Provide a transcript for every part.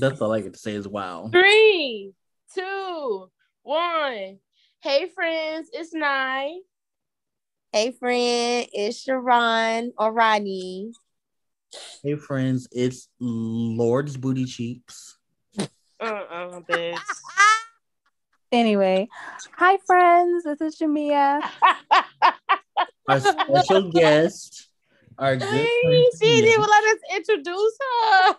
That's all I get to say is wow. Three, two, one. Hey friends, it's Ny. Hey friend, it's Sharron or Ronnie. Hey friends, it's Lord's Booty Cheeks. Uh-uh, bitch. Anyway, hi friends, this is Jamia. Our special guest, our good Hey, friend. she didn't let us introduce her.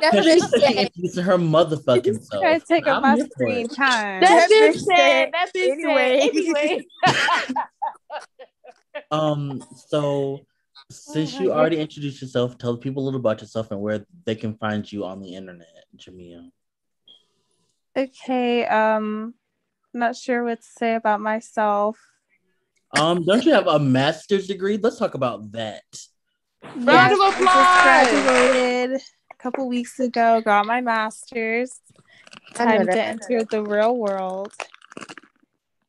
That Because she bitch said she said, her motherfucking self. Try to take up my screen time. That That bitch bitch said, said, that bitch anyway. said, anyway. Um, so since Oh you my already introduced yourself, tell people a little about yourself and where they can find you on the internet, Jamia. Okay, um, not sure what to say about myself. Um, don't you have a master's degree? Let's talk about that. Round of I just applause. Graduated a couple weeks ago, got my master's. I know Time to that. enter the real world.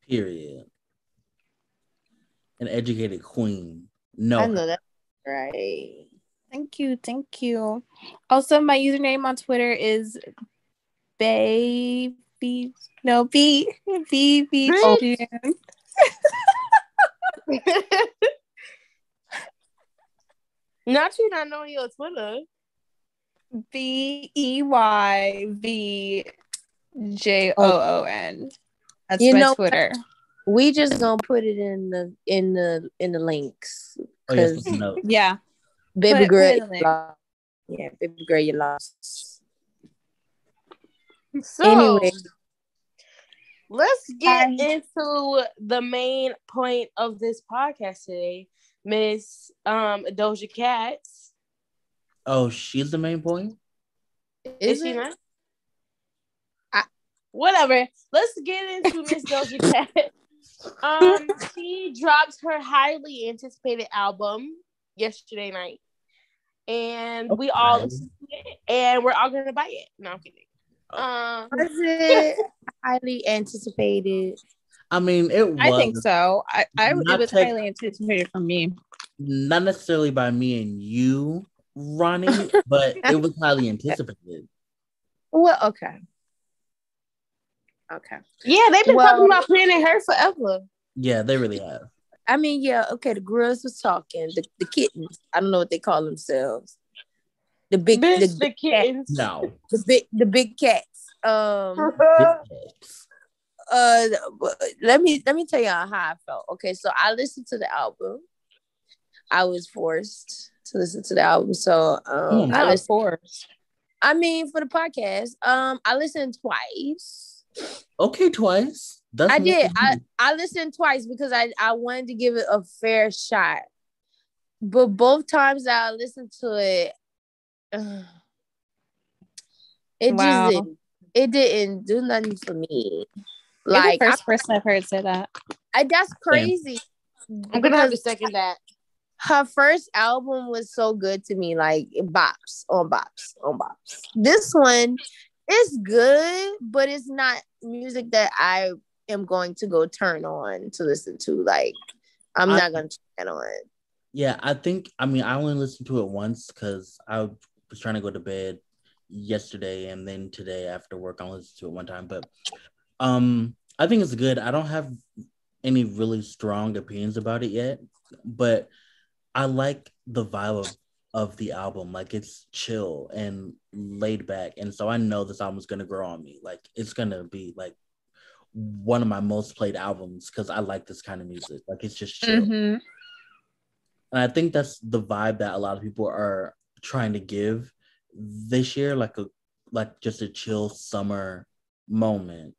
Period. An educated queen. No. I know that. Right. Thank you, thank you. Also, my username on Twitter is baby no b b b Bitch. June. Not you not knowing your Twitter. B E Y V J O O N. That's You my know- Twitter. We just gonna put it in the in the in the links. Oh, yes, no. Yeah. baby Put- girl, put it in the you link. lost. yeah, baby girl, you lost. So Anyway. let's get Hi. into the main point of this podcast today, Miss um Doja Cat. Oh, she's the main point? Is, Is she not? I- Whatever. Let's get into Miss Doja Cat. Um, she dropped her highly anticipated album yesterday night, and we all listened to it, and we're all gonna buy it. No, I'm kidding. Um, Was it highly anticipated? I mean, it was I think so. I, I it was tech- highly anticipated from me. not necessarily by me and you, Ronnie, but it was highly anticipated. Well, okay. Okay. yeah, they've been Well- talking about Planet Her forever. Yeah, they really have. I mean, yeah, okay, the girls was talking, the, the kittens. I don't know what they call themselves. The big Bitch, the, the big cat, kittens. No. the big the big cats. Um uh let me let me tell y'all how I felt. Okay, so I listened to the album. I was forced to listen to the album. So um Hmm. I was forced. I mean for the podcast. Um I listened twice. Okay, twice. That's I did. I. I listened twice because I, I wanted to give it a fair shot. But both times I listened to it, it Wow. just didn't, it didn't do nothing for me. You're Like the I, first person I've heard say that. I that's crazy. I'm gonna have to second that. Her first album was so good to me, like bops on bops on bops. This one is good, but it's not music that I am going to go turn on to listen to. Like I'm I- not gonna turn it on. Yeah, I think I mean I only listened to it once because I was trying to go to bed yesterday and then today after work I listened to it one time. But um I think it's good. I don't have any really strong opinions about it yet, but I like the vibe of, of the album. Like it's chill and laid back. And so I know this album's gonna grow on me. Like it's gonna be like one of my most played albums because I like this kind of music. Like it's just chill. Mhm. And I think that's the vibe that a lot of people are trying to give this year, like a like just a chill summer moment.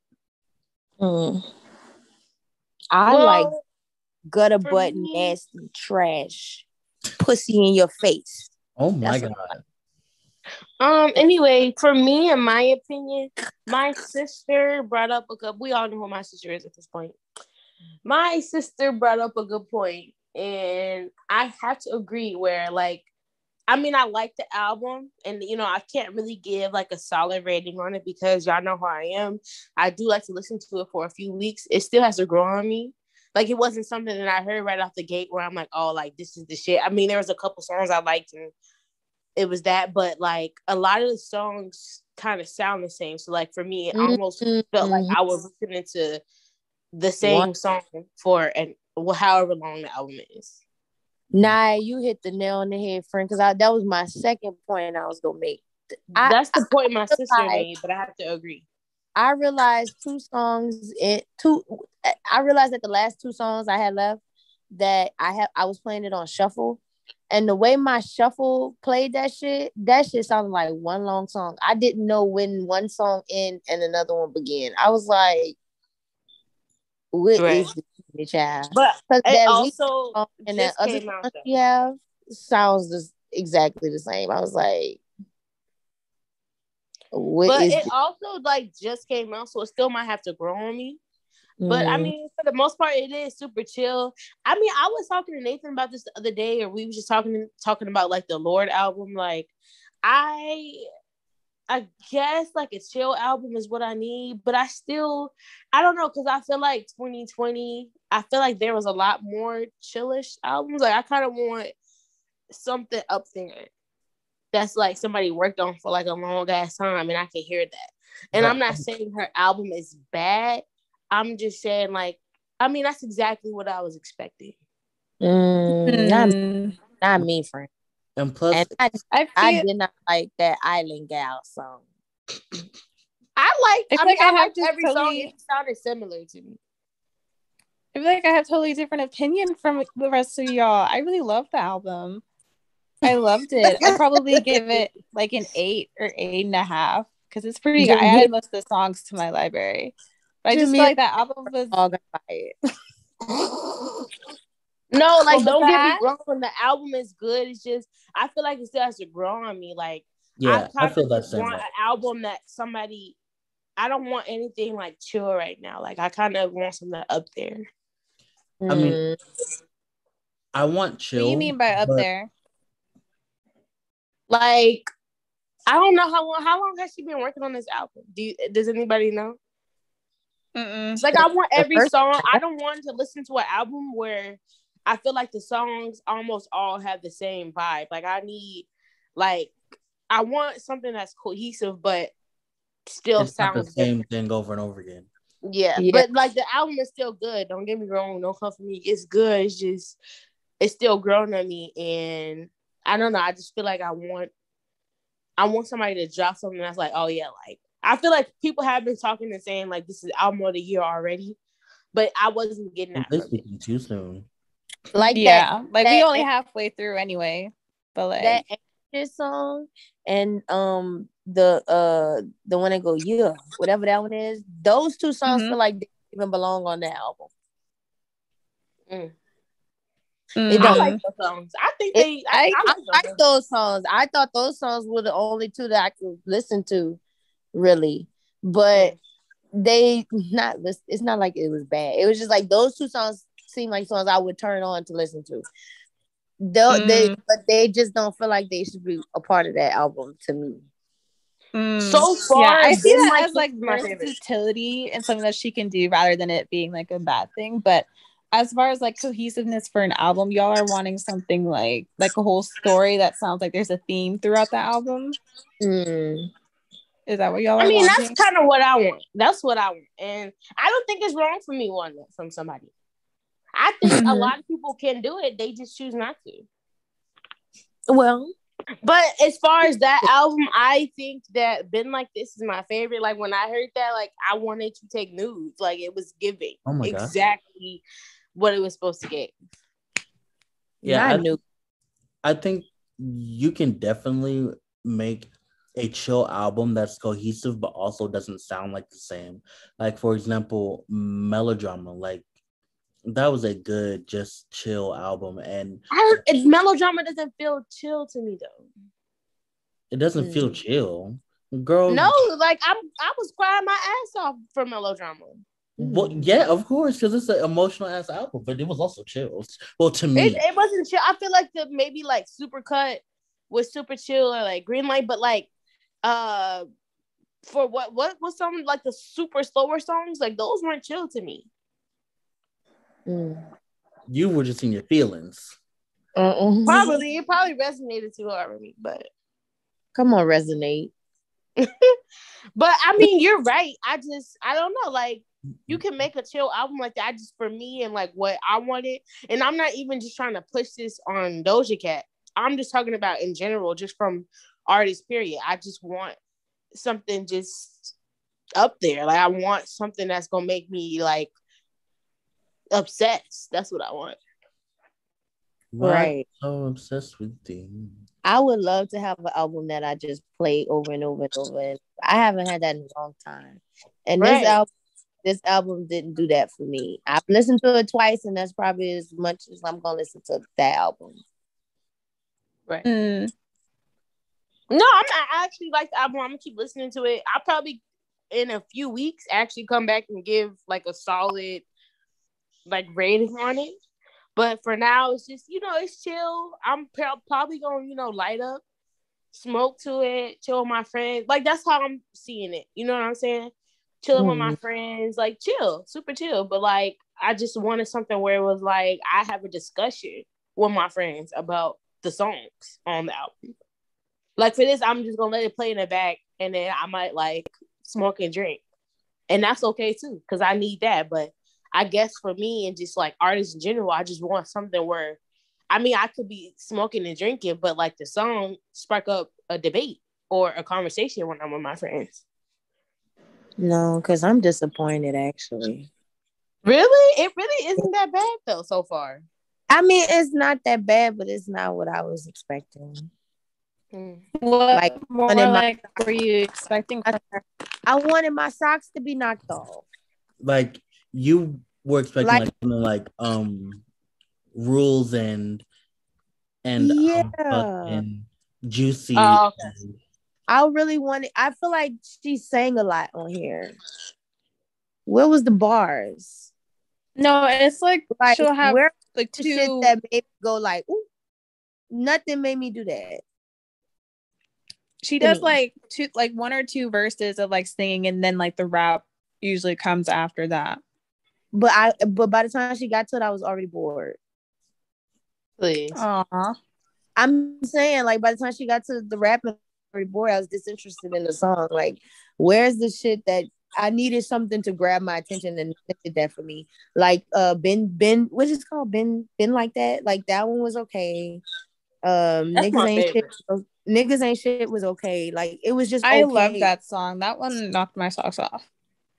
Mm. I Well, like gutter for butt me- nasty trash, pussy in your face. Oh my That's god. Um. Anyway, for me, in my opinion, my sister brought up a good. We all know who my sister is at this point. My sister brought up a good point, and I have to agree. Where like, I mean, I like the album, and you know, I can't really give like a solid rating on it because y'all know who I am. I do like to listen to it for a few weeks. It still has to grow on me. Like it wasn't something that I heard right off the gate where I'm like, oh, like this is the shit. I mean, there was a couple songs I liked and it was that, but like a lot of the songs kind of sound the same. So like for me, it almost felt like I was mm-hmm. listening to the same What? song for and well, however long the album is. Nah, you hit the nail on the head, friend. Because that was my second point I was gonna make. I- That's the point my sister made, but I have to agree. I realized two songs in two. I realized that the last two songs I had left that I have I was playing it on shuffle, and the way my shuffle played that shit, that shit sounded like one long song. I didn't know when one song end and another one began. I was like, "What is Right. this child?" But it that also and that other came song you have sounds just exactly the same. I was like, "What But it this? also like just came out, so it still might have to grow on me. But I Mm. mean, for the most part, it is super chill. I mean, I was talking to Nathan about this the other day, or we was just talking talking about like the Lorde album. Like, I, I guess like a chill album is what I need, but I still, I don't know, because I feel like 2020, I feel like there was a lot more chillish albums. Like, I kind of want something up there that's like somebody worked on for like a long ass time, and I can hear that. And I'm not saying her album is bad. I'm just saying, like, I mean, that's exactly what I was expecting. Mm, not, Mm. not me, friend. And plus, And I, I I did not like that Island Gal song. I like, I I, feel mean, like I I, have liked just every song. It sounded similar to me. I feel like I have totally different opinion from the rest of y'all. I really love the album. I loved it. I'd probably give it like an eight or eight and a half because it's pretty good. I added most of the songs to my library. But I just feel like that album was All gonna buy it. No, like, What don't get me that? wrong. The album is good. It's just, I feel like it still has to grow on me. Like, yeah, I, kinda feel that just same want way. an album that somebody. I don't want anything like chill right now. Like, I kind of want something up there. I mean, Mm, I want chill. what do you mean by up but there? Like, I don't know how long. How long has she been working on this album? Do you, does anybody know? Mm-mm. It's like I want every song. I don't want to listen to an album where I feel like the songs almost all have the same vibe. Like I need, like, I want something that's cohesive but still it's not the sounds same different. thing over and over again. Yeah, Yeah. but like the album is still good. Don't get me wrong. Don't come for me. It's good. It's just it's still growing on me, and I don't know. I just feel like I want I want somebody to drop something that's like, oh yeah, like I feel like people have been talking and saying like this is album of the year already, but I wasn't getting that. This from it. too soon. like Yeah, like we that- only halfway through anyway. But like, that that Anxious song and um the uh the one that go yeah whatever that one is. Those two songs Mhm. feel like they even belong on that album. mm, it I don't- like the songs. I think It- they. I, I, I, I like like those songs. I thought those songs were the only two that I could listen to, really. But they not listen. It's not like it was bad. It was just like those two songs seem like songs I would turn on to listen to. Though they, Mm. but they just don't feel like they should be a part of that album to me. mm. So far, yeah, I see that Mike as like is my versatility and something that she can do rather than it being like a bad thing. But as far as like cohesiveness for an album, y'all are wanting something like like a whole story that sounds like there's a theme throughout the album. Mm. Is that what y'all are I mean, wanting? that's kind of what I want. That's what I want, and I don't think it's wrong for me wanting that from somebody. I think a Mhm. lot of people can do it. They just choose not to. Well, But as far as that album, I think that "Been Like This" is my favorite. Like when I heard that, like I wanted to take nudes. Like it was giving Oh my God. exactly what it was supposed to get. Yeah, I I, knew. I think you can definitely make a chill album that's cohesive but also doesn't sound like the same. Like for example, Melodrama. Like that was a good, just chill album, and I, it, melodrama doesn't feel chill to me though. it doesn't feel Mm. chill. Girl, No, like I'm, I was crying my ass off for melodrama. Well, yeah, of course, because it's an emotional ass album, but it was also chill. Well, to me, It, it wasn't chill. I feel like the maybe like Supercut was super chill or like Green Light, but like uh for what what was some like the super slower songs like those weren't chill to me. Mm. you were just in your feelings. Mm-mm. Probably it probably resonated too hard with me, but Come on, resonate. but I mean, you're right. I just I don't know. Like you can make a chill album like that just for me and like what I wanted. And I'm not even just trying to push this on Doja Cat. I'm just talking about in general, just from artists, period. I just want something just up there. Like I want something that's gonna make me like obsessed. That's what I want. Why Right. So obsessed with you. I would love to have an album that I just play over and over and over. And I haven't had that in a long time. And Right. this album, this album didn't do that for me. I've listened to it twice, and that's probably as much as I'm gonna listen to that album. Mm. No, I'm not, I actually like the album. I'm gonna keep listening to it. I'll probably in a few weeks actually come back and give like a solid like rating on it. But for now, it's just you know it's chill. I'm probably gonna you know light up, smoke to it, chill with my friends. Like that's how I'm seeing it. You know what I'm saying? Chilling with my mm-hmm. friends, like chill, super chill. But like I just wanted something where it was like I have a discussion with my friends about the songs on the album. Like for this, I'm just gonna let it play in the back, and then I might like smoke and drink, and that's okay too, because I need that. But I guess for me and just like artists in general, I just want something where, I mean, I could be smoking and drinking, but like the song spark up a debate or a conversation when I'm with my friends. No, because I'm disappointed actually. Really, it really isn't that bad though so far. I mean, it's not that bad, but it's not what I was expecting. Mm. What Like, more and then my- like were you expecting from? I wanted my socks to be knocked off. Like you were expecting Like- like, something like um rules and and Yeah. um, fucking juicy. Oh, okay. and- I really wanted. I feel like she sang a lot on here. Where was the bars? No, it's like, Like, she'll have where like the two. shit that made me go like, ooh, nothing made me do that. she does me. like two, like one or two verses of like singing, and then like the rap usually comes after that. But I, but by the time she got to it, I was already bored. Please. Aw. I'm saying, like, by the time she got to the rap, I was. I was disinterested in the song. Like, where's the shit that I needed something to grab my attention and did that for me? Like, uh, Ben, Ben, what is it called? Ben, Ben, like that. Like that one was okay. Um, That's niggas ain't shit. favorite. was- Niggas ain't shit was okay. Like it was just. I okay. love that song. That one knocked my socks off.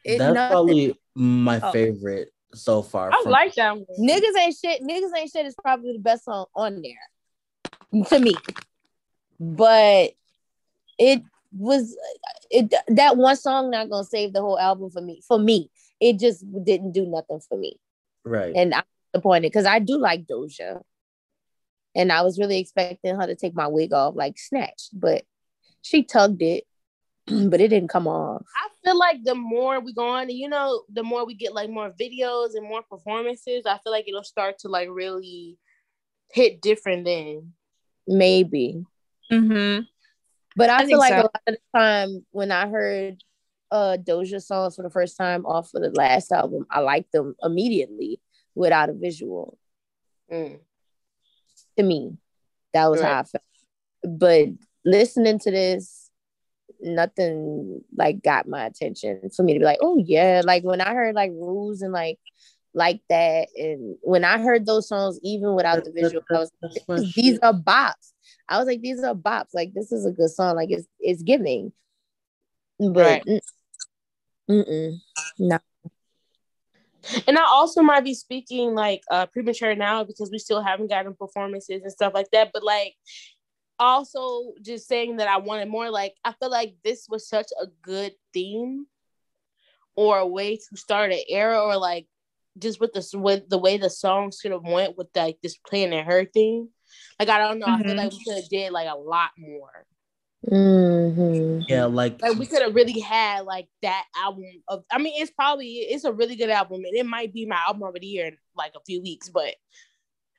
It- That's nothing- probably my Oh. favorite so far. I from- like that one. Niggas ain't shit. Niggas ain't shit is probably the best song on there to me. But it was it that one song not gonna save the whole album for me. For me, it just didn't do nothing for me, right. and I'm disappointed because I do like Doja, and I was really expecting her to take my wig off like snatched, but she tugged it, but it didn't come off. I feel like the more we go on, you know, the more we get like more videos and more performances, I feel like it'll start to like really hit different then. Maybe, Mm-hmm. But I, I feel like so. a lot of the time when I heard uh Doja songs for the first time off of the last album, I liked them immediately without a visual. Mm. To me, that was how I felt. But listening to this, nothing like got my attention for me to be like, oh yeah. Like when I heard like rules and like like that, and when I heard those songs, even without the visual, was these are bops. I was like, these are bops. Like this is a good song. Like it's it's giving. But Right. mm-mm. no. And I also might be speaking like uh premature now because we still haven't gotten performances and stuff like that. But like also just saying that I wanted more, like I feel like this was such a good theme or a way to start an era or like just with this with the way the song should have went with like this Planet Her thing. Like I don't know, I feel like we could have did like a lot more. Mhm. Yeah, like Like we could have really had like that album of I mean it's probably it's a really good album and it might be my album of the year in like a few weeks, but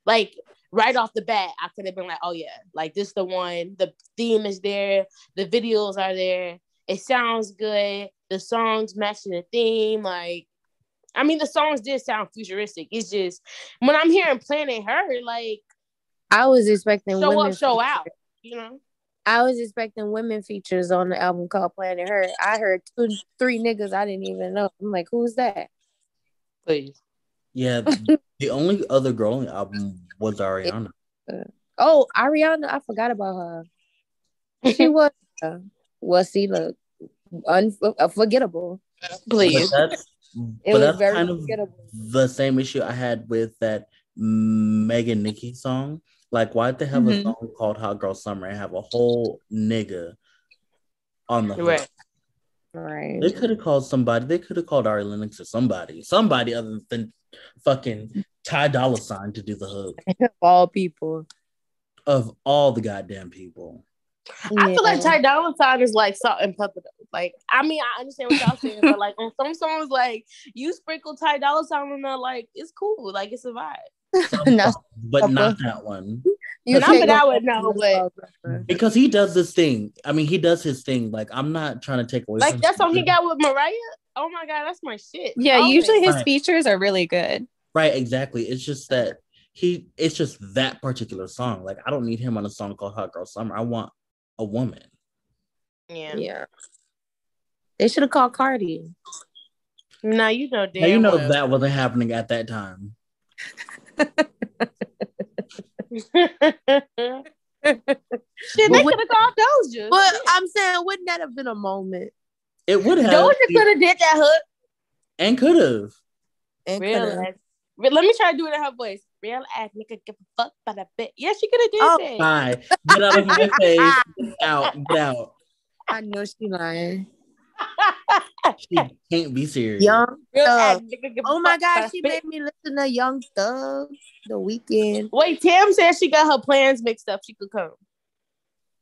like right off the bat, I could have been like, oh yeah, like this the one, the theme is there, the videos are there, it sounds good, the songs matching the theme, like I mean the songs did sound futuristic. It's just when I'm hearing Planet Her, like I was expecting show women up, show out, you know? I was expecting women features on the album called Planet Her. I heard two, three niggas I didn't even know. I'm like, who's that? Please. Yeah, the only other girl on the album was Ariana. Oh, Ariana, I forgot about her. She was uh, was she look unforgettable. But Please. that's, It but was that's very kind of the same issue I had with that Megan Nicki song. Like, why'd they have Mhm. a song called Hot Girl Summer and have a whole nigga on the hook? Right. Right. They could have called somebody. They could have called Ari Lennox or somebody, somebody other than fucking Ty Dolla Sign to do the hook Of all people. of all the goddamn people. I feel like Ty Dolla Sign is like salt and pepper though. Like, I mean, I understand what y'all saying, but like on some songs, like you sprinkle Ty Dolla Sign on there, like it's cool, like it's a vibe. No, but not that one you Not that go I would know, the but- because he does this thing. I mean, he does his thing. Like, I'm not trying to take away. Like that's that song he got with Mariah. Oh my god, that's my shit. Yeah, Okay. usually his Right. features are really good. Right, exactly. It's just that he. It's just that particular song. Like, I don't need him on a song called Hot Girl Summer. I want a woman. Yeah. Yeah. They should have called Cardi. Now you know damn now you know well. that wasn't happening at that time. Shit, But they could have called Doja. But I'm saying, wouldn't that have been a moment? It would have Doja could have did that hook. and could have. And Real coulda- ass. Let me try to do it in her voice. Real ass nigga give a fuck by that bit. Yeah, she could have did Oh, that. Hi, get out of my face. Get out, get out. I know she lying. She can't be serious. Young Thug. nigga give a Oh my God, she made me listen to Young Thug the weekend. Wait, Tam said she got her plans mixed up. She could come.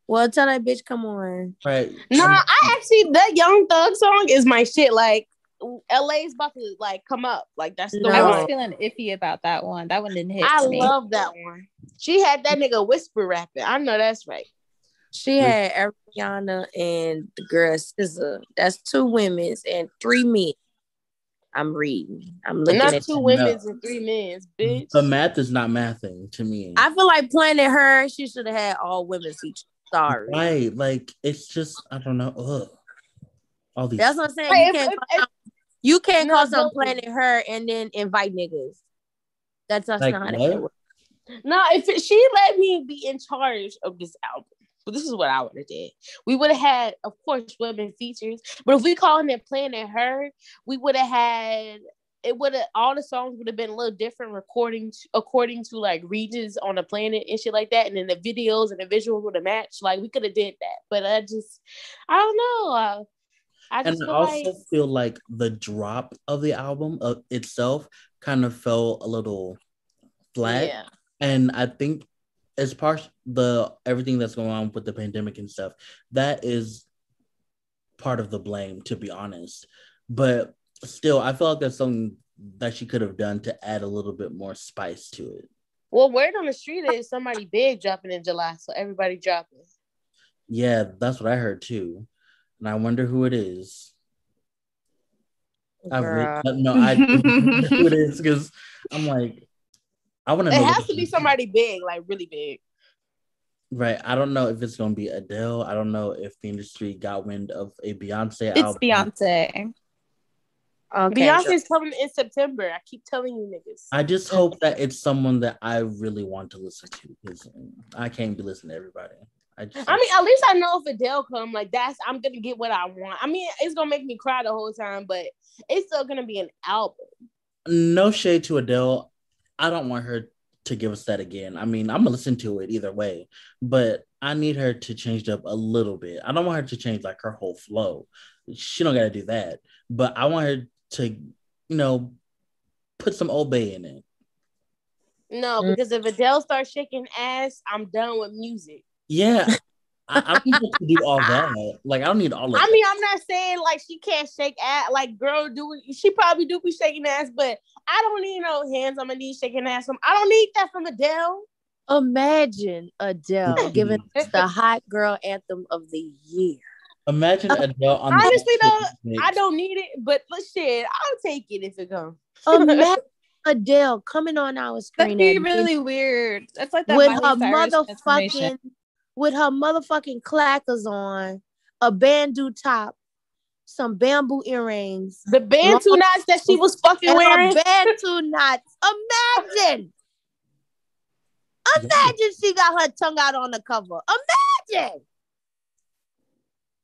Well, tell that bitch come on. Right. Nah, um, I actually that Young Thug song is my shit. Like LA's about to like come up. Like that's the No. I was feeling iffy about that one. That one didn't hit I me. love that one. She had that nigga whisper rapping. I know that's right. She had Ariana and the girl SZA. That's two women's and three men. I'm reading. I'm looking Not at two them. women's and three men's, bitch. The math is not mathing to me. I feel like Planet Her, she should have had all women's features. Sorry. Right. Like it's just I don't know. Ugh. All these That's what I'm saying. Hey, You if- can't, if- call, you can't No, call some don't. Planet Her and then invite niggas. That's, that's Like not how what? that works. No, if it, she let me be in charge of this album, but this is what I would have did. We would have had, of course, women features, but if we calling it Planet Her, we would have had it. Would have all the songs would have been a little different, recording to, according to like regions on the planet and shit like that, and then the videos and the visuals would have matched. Like we could have did that, but I just, I don't know. Uh, I and just I feel also like feel like the drop of the album of itself kind of fell a little flat. yeah. And I think as part the everything that's going on with the pandemic and stuff, that is part of the blame, to be honest. But still, I feel like that's something that she could have done to add a little bit more spice to it. Well, word on the street is somebody big dropping in July, so everybody dropping. Yeah, that's what I heard too. And I wonder who it is. Girl. no, I who it is because I'm like, I want to It know. has to be somebody big, like really big. Right. I don't know if it's gonna be Adele. I don't know if the industry got wind of a Beyonce It's album. Beyonce. Okay, Beyonce's coming in September. I keep telling you niggas. I just hope that it's someone that I really want to listen to because I can't be listening to everybody. I just, I mean, at least I know if Adele come, like that's I'm gonna get what I want. I mean, it's gonna make me cry the whole time, but it's still gonna be an album. no shade to Adele. I don't want her to give us that again. I mean, I'm gonna listen to it either way, but I need her to change it up a little bit. I don't want her to change like her whole flow. She don't gotta do that, but I want her to, you know, put some Obey in it. No, Mm. because if Adele starts shaking ass, I'm done with music. Yeah, I, I don't need to do all that. Like, I don't need all of I that. mean, I'm not saying like she can't shake ass. Like, girl, do she probably do be shaking ass, but I don't need no hands on my knees shaking ass. From I don't need that from Adele. Imagine Adele giving us the hot girl anthem of the year. Imagine uh, Adele on Honestly, though, mix. I don't need it, but but shit, I'll take it if it comes. Imagine Adele coming on our screen. That'd be really weird. That's like that with Miley her Cyrus motherfucking with her motherfucking clackers on, a bandeau top, some bamboo earrings, The bantu Long- knots that she was fucking and wearing. her bantu knots. Imagine. Imagine she got her tongue out on the cover. Imagine.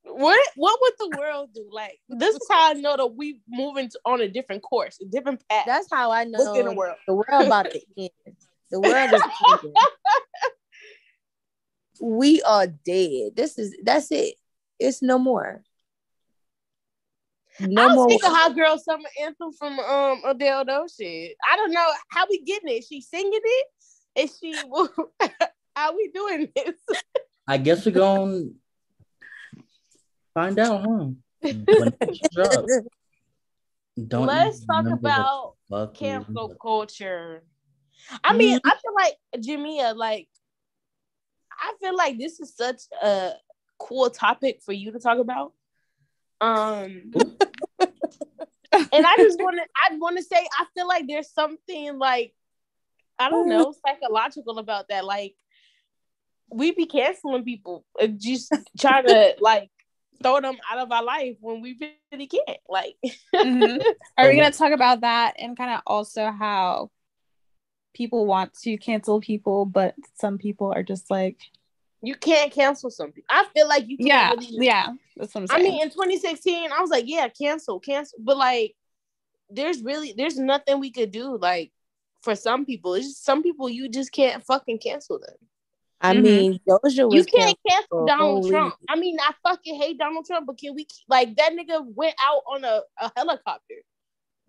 What what would the world do? Like this is how I know that we moving to- on a different course, a different path. That's how I know What's in the world? the world about to end. The world is ending. We are dead. This is that's it. It's no more. No I was more. thinking hot girl summer anthem from um Adele though shit. I don't know how we getting it. She singing it? Is she how we doing this? I guess we're going to find out, huh? When it drops. Don't Let's talk about fuck cancel culture. I mean, I feel like Jamia, like I feel like this is such a cool topic for you to talk about. Um and I just want to I want to say I feel like there's something like I don't know psychological about that like we be canceling people and just trying to like throw them out of our life when we really can't like Mhm. Are we gonna talk about that and kind of also how people want to cancel people, but some people are just like, you can't cancel something. I feel like you can't yeah, really- yeah, that's what I'm saying. I mean, in 2016, I was like, yeah, cancel, cancel. But like, there's really there's nothing we could do. Like, for some people, it's just some people you just can't fucking cancel them. I Mhm. mean, Doja was You can't cancel canceled. Donald Holy- Trump. I mean, I fucking hate Donald Trump, but can we like that nigga went out on a, a helicopter?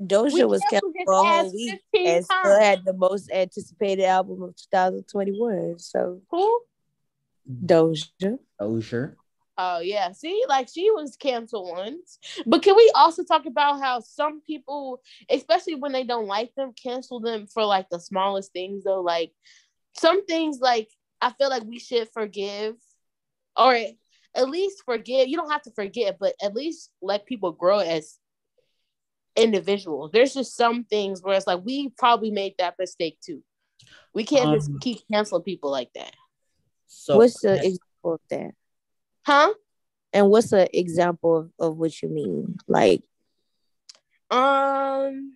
Doja We was canceled canceled for a whole week 15 and still times. had the most anticipated album of 2021. So Who? Doja. Oh, sure. Oh yeah, see, like she was canceled once. But can we also talk about how some people, especially when they don't like them, cancel them for like the smallest things though? Like some things like I feel like we should forgive or at least forgive. You don't have to forget, but at least let people grow as individuals. There's just some things where it's like we probably made that mistake too. We can't just Um, keep canceling people like that. So what's the example of that? Huh? And what's an example of, of what you mean? Like, Um,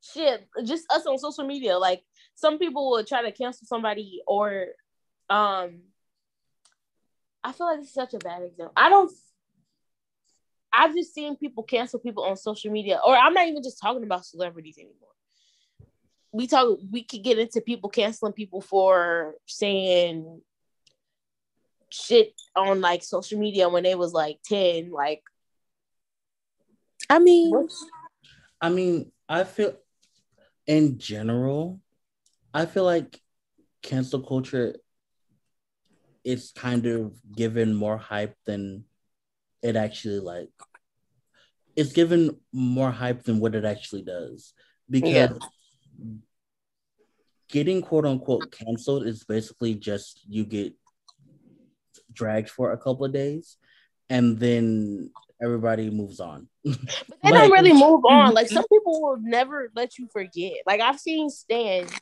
shit, just us on social media. Like some people will try to cancel somebody, or um, I feel like this is such a bad example. I don't. I've just seen people cancel people on social media, or I'm not even just talking about celebrities anymore. We talk. We could get into people canceling people for saying shit on like social media when they was like 10 like I mean, I mean, I feel in general, I feel like cancel culture is kind of given more hype than it actually like it's given more hype than what it actually does because Yeah. getting quote unquote canceled is basically just you get dragged for a couple of days and then everybody moves on But they Like- don't really move on. Like mm-hmm. some people will never let you forget. Like I've seen stands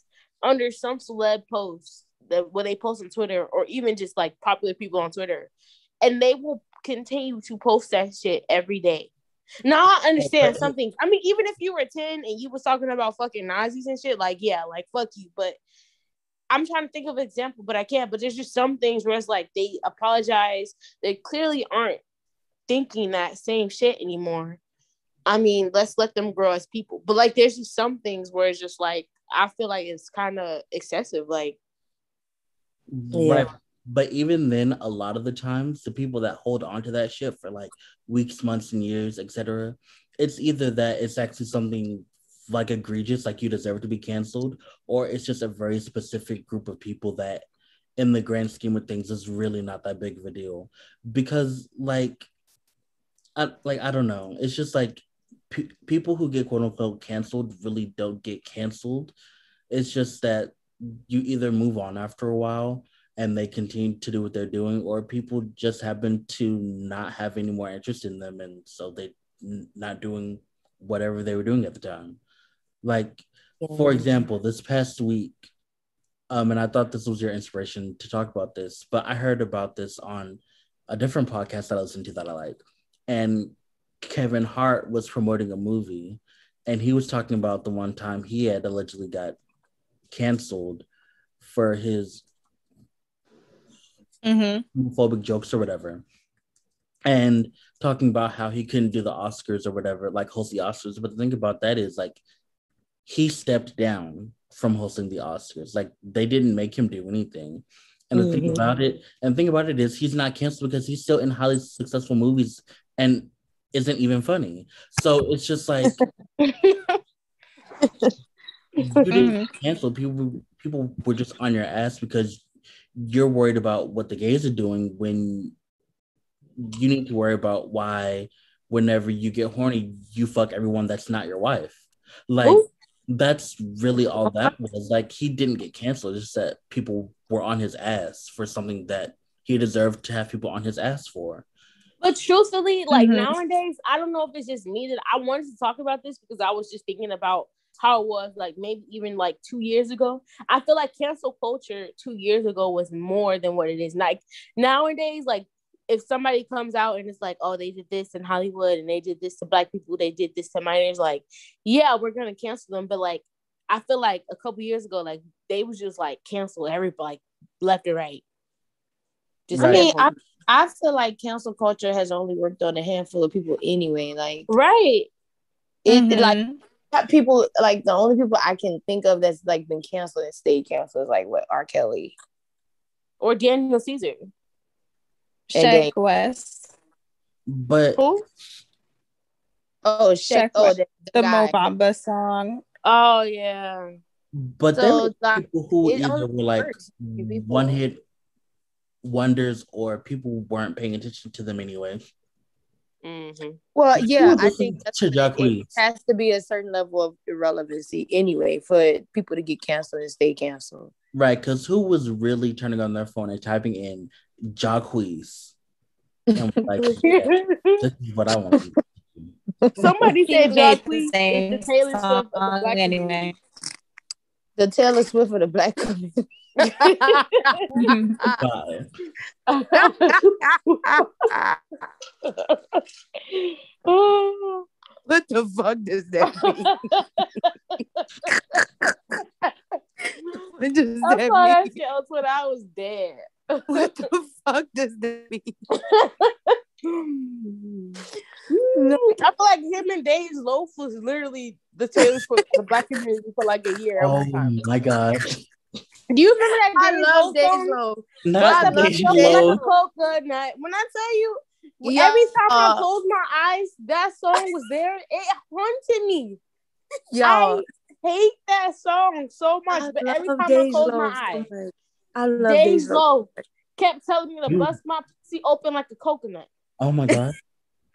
under some celeb posts that when they post on Twitter or even just like popular people on Twitter, and they will continue to post that shit every day. Now I understand Okay. something. I mean, even if you were 10 and you was talking about fucking Nazis and shit, like yeah, like fuck you. But I'm trying to think of an example, but I can't. But there's just some things where it's like they apologize. They clearly aren't thinking that same shit anymore. I mean, let's let them grow as people. But like, there's just some things where it's just like I feel like it's kind of excessive. Like, Yeah. Right. But even then, a lot of the times, the people that hold on to that shit for like weeks, months, and years, etc., it's either that it's actually something like egregious, like you deserve to be canceled, or it's just a very specific group of people that, in the grand scheme of things, is really not that big of a deal. Because, like, I, like I don't know, it's just like pe- people who get quote unquote canceled really don't get canceled. It's just that you either move on after a while and they continue to do what they're doing, or people just happen to not have any more interest in them, and so they not doing whatever they were doing at the time. Like, for example, this past week, Um, and I thought this was your inspiration to talk about this, but I heard about this on a different podcast that I listened to that I like. And Kevin Hart was promoting a movie and he was talking about the one time he had allegedly got canceled for his Mm-hmm. homophobic jokes or whatever. And talking about how he couldn't do the Oscars or whatever, like host the Oscars. But the thing about that is like he stepped down from hosting the Oscars. Like they didn't make him do anything. And the thing Mhm. about it, and the thing about it is he's not canceled because he's still in highly successful movies and isn't even funny. So it's just like you didn't cancel. People people were just on your ass because you're worried about what the gays are doing when you need to worry about why whenever you get horny, you fuck everyone that's not your wife. Like Ooh. that's really all that was. Like he didn't get canceled, it's just that people were on his ass for something that he deserved to have people on his ass for. But truthfully, like Mhm. nowadays, I don't know if it's just me that I wanted to talk about this because I was just thinking about how it was like maybe even like two years ago. I feel like cancel culture two years ago was more than what it is. Like nowadays, like if somebody comes out and it's like, oh, they did this in Hollywood and they did this to black people, they did this to minors, like, yeah, we're gonna cancel them. But like I feel like a couple years ago, like they was just like cancel everybody like left and right. Just Right. I mean. I, I feel like cancel culture has only worked on a handful of people anyway. Like right. it, Mhm. like people like the only people I can think of that's like been canceled and stayed canceled is like what R. Kelly. Or Daniel Caesar. And Sheck then- Wes, But Who? Oh shit! Sheck Oh, Wes, the, the guy. Mo Bamba song. Oh yeah. but there So, were like, people who either were like works if people- one hit wonders or people weren't paying attention to them anyway. Mm-hmm. Well, yeah, I think that's to it has to be a certain level of irrelevancy anyway for people to get canceled and stay canceled. Right, because who was really turning on their phone and typing in Jacquees? And like, yeah, this is what I want. Somebody He said made Jacquees the the Taylor Swift of the black anyway. The Taylor Swift of the black community. Bye. What the fuck does that mean? What does I that saw that mean? shit on Twitter. I was dead. What the fuck does that mean? no. I feel like him and Dej Loaf was literally the Taylor for the black community for like a year. Oh every time. my god. Do you remember that I Dave's love Loaf Days song? Low. Not I love up, Deja yo, Days like coconut. When I tell you, Yeah. every time I Uh, close my eyes, that song was there. It haunted me. Y'all, I hate that song so much, I but every love time I close Low my so eyes, much. I love Days Days Low. Low kept telling me to You- bust my pussy open like a coconut. Oh my god.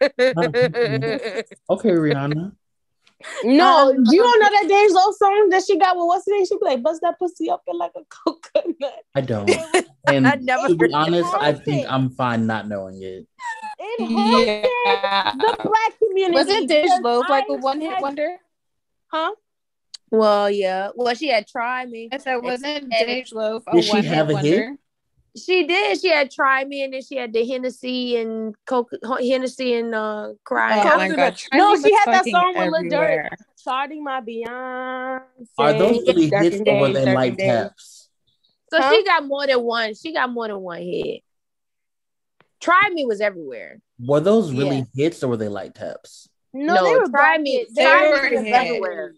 Okay, Rihanna. No, Um, you don't know that Dej Loaf song that she got with what's the name? She be like, bust that pussy up open like a coconut. I don't. And I never to be honest, I Haunted. think I'm fine not knowing it. It Yeah. the black community. Wasn't Dej because Loaf like a one hit wonder? Huh? well, yeah. Well, she had tried me. I said, wasn't And- Dej Loaf a Did she one have hit a hit? Wonder? She did. She had try me, and then she had the Hennessy and Coke, Hennessy and uh, cry. Oh Coke- my god. No, she had that fucking song with Lil Durk. Starting my Beyonce. Are those really hits and or were they Dark light and taps? So Huh? she got more than one. She got more than one hit. Try me was everywhere. Were those really Yeah. hits or were they light taps? No, No, they were Try Me- They They Try were Me was hits. everywhere.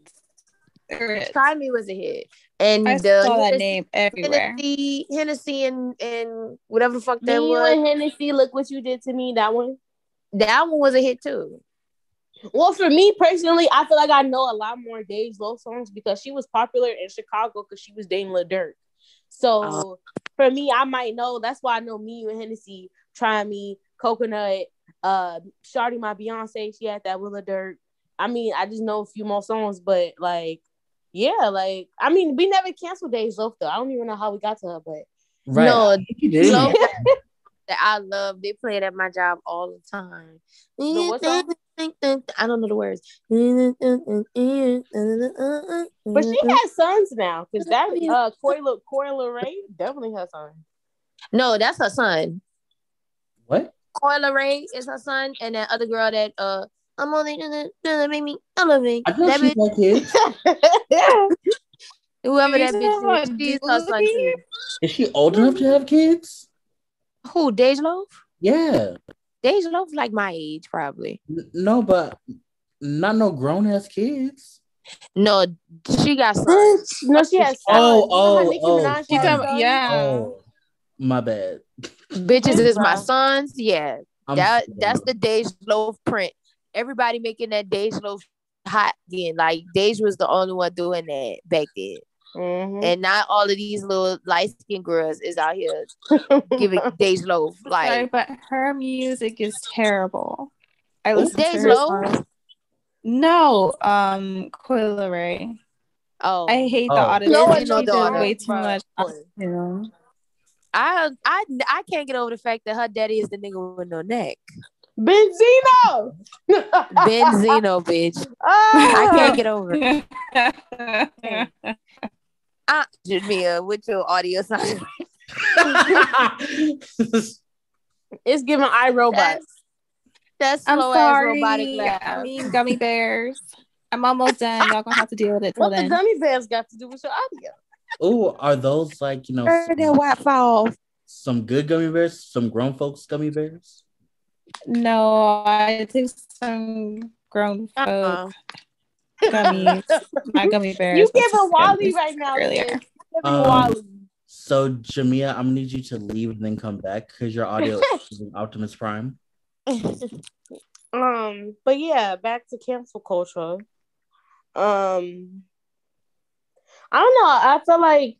There it is. Try me was a hit, and I the saw that name everywhere. Hennessy, Hennessy, and and whatever the fuck Me that you was. and Hennessy, look what you did to me. That one. That one was a hit too. Well, for me personally, I feel like I know a lot more Dej Loaf songs because she was popular in Chicago because she was dating Lil Durk. So Oh. for me, I might know. That's why I know me and Hennessy, Try Me, Coconut, uh, Shawty My Beyonce. She had that with Lil Durk. I mean, I just know a few more songs, but like, yeah, like I mean, we never canceled Dej Loaf though. I don't even know how we got to her, but Right. No, You did. Low, that I love. They play it at my job all the time. The what song? I don't know the words. But she has sons now, because that uh Coil Coi Leray definitely has sons. no, that's her son. What? Coi Leray is her son, and that other girl that uh I'm only gonna, gonna make me elevate. I know That she's bitch, got kids. whoever that bitch that is, she's her son Boogie? too. Is she old enough to have kids? Who? Dej Loaf? Yeah. Dej Loaf like my age probably. N- No, but not no grown ass kids. No, she got sons. no, she has sons. Oh, You know oh, Nicki oh. Minaj She's has yeah. Oh, my bad. Bitches is my sons. Yeah, I'm that sorry. that's the Dej Loaf print. Everybody making that Dej Loaf hot again. Like Dej was the only one doing that back then, Mhm. and not all of these little light skinned girls is out here giving Dej Loaf Sorry, like. but her music is terrible. I listen to Dej her Loaf? No, um, Coi Leray. Oh, I hate the Oh. audience. No one she does daughter, way too but- much. You know. I I I can't get over the fact that her daddy is the nigga with no neck. Benzino. Benzino, bitch. I can't get over it. Uh, Jamia, with your audio sign. It's giving iRobot. That's, that's I'm slow ass sorry. robotic laugh. I mean, gummy bears. I'm almost done. Y'all gonna have to deal with it till What the gummy bears got to do with your audio? oh, are those like you know Turn that some, Wi Fi some good gummy bears? Some grown folks gummy bears? No, I took some grown folk Uh-uh. gummies. My gummy bears. You was a Wally right now. earlier. bitch. You giving Um, So Jamia, I'm gonna need you to leave and then come back because your audio is in Optimus Prime. Um, but yeah, back to cancel culture. Um, I don't know. I feel like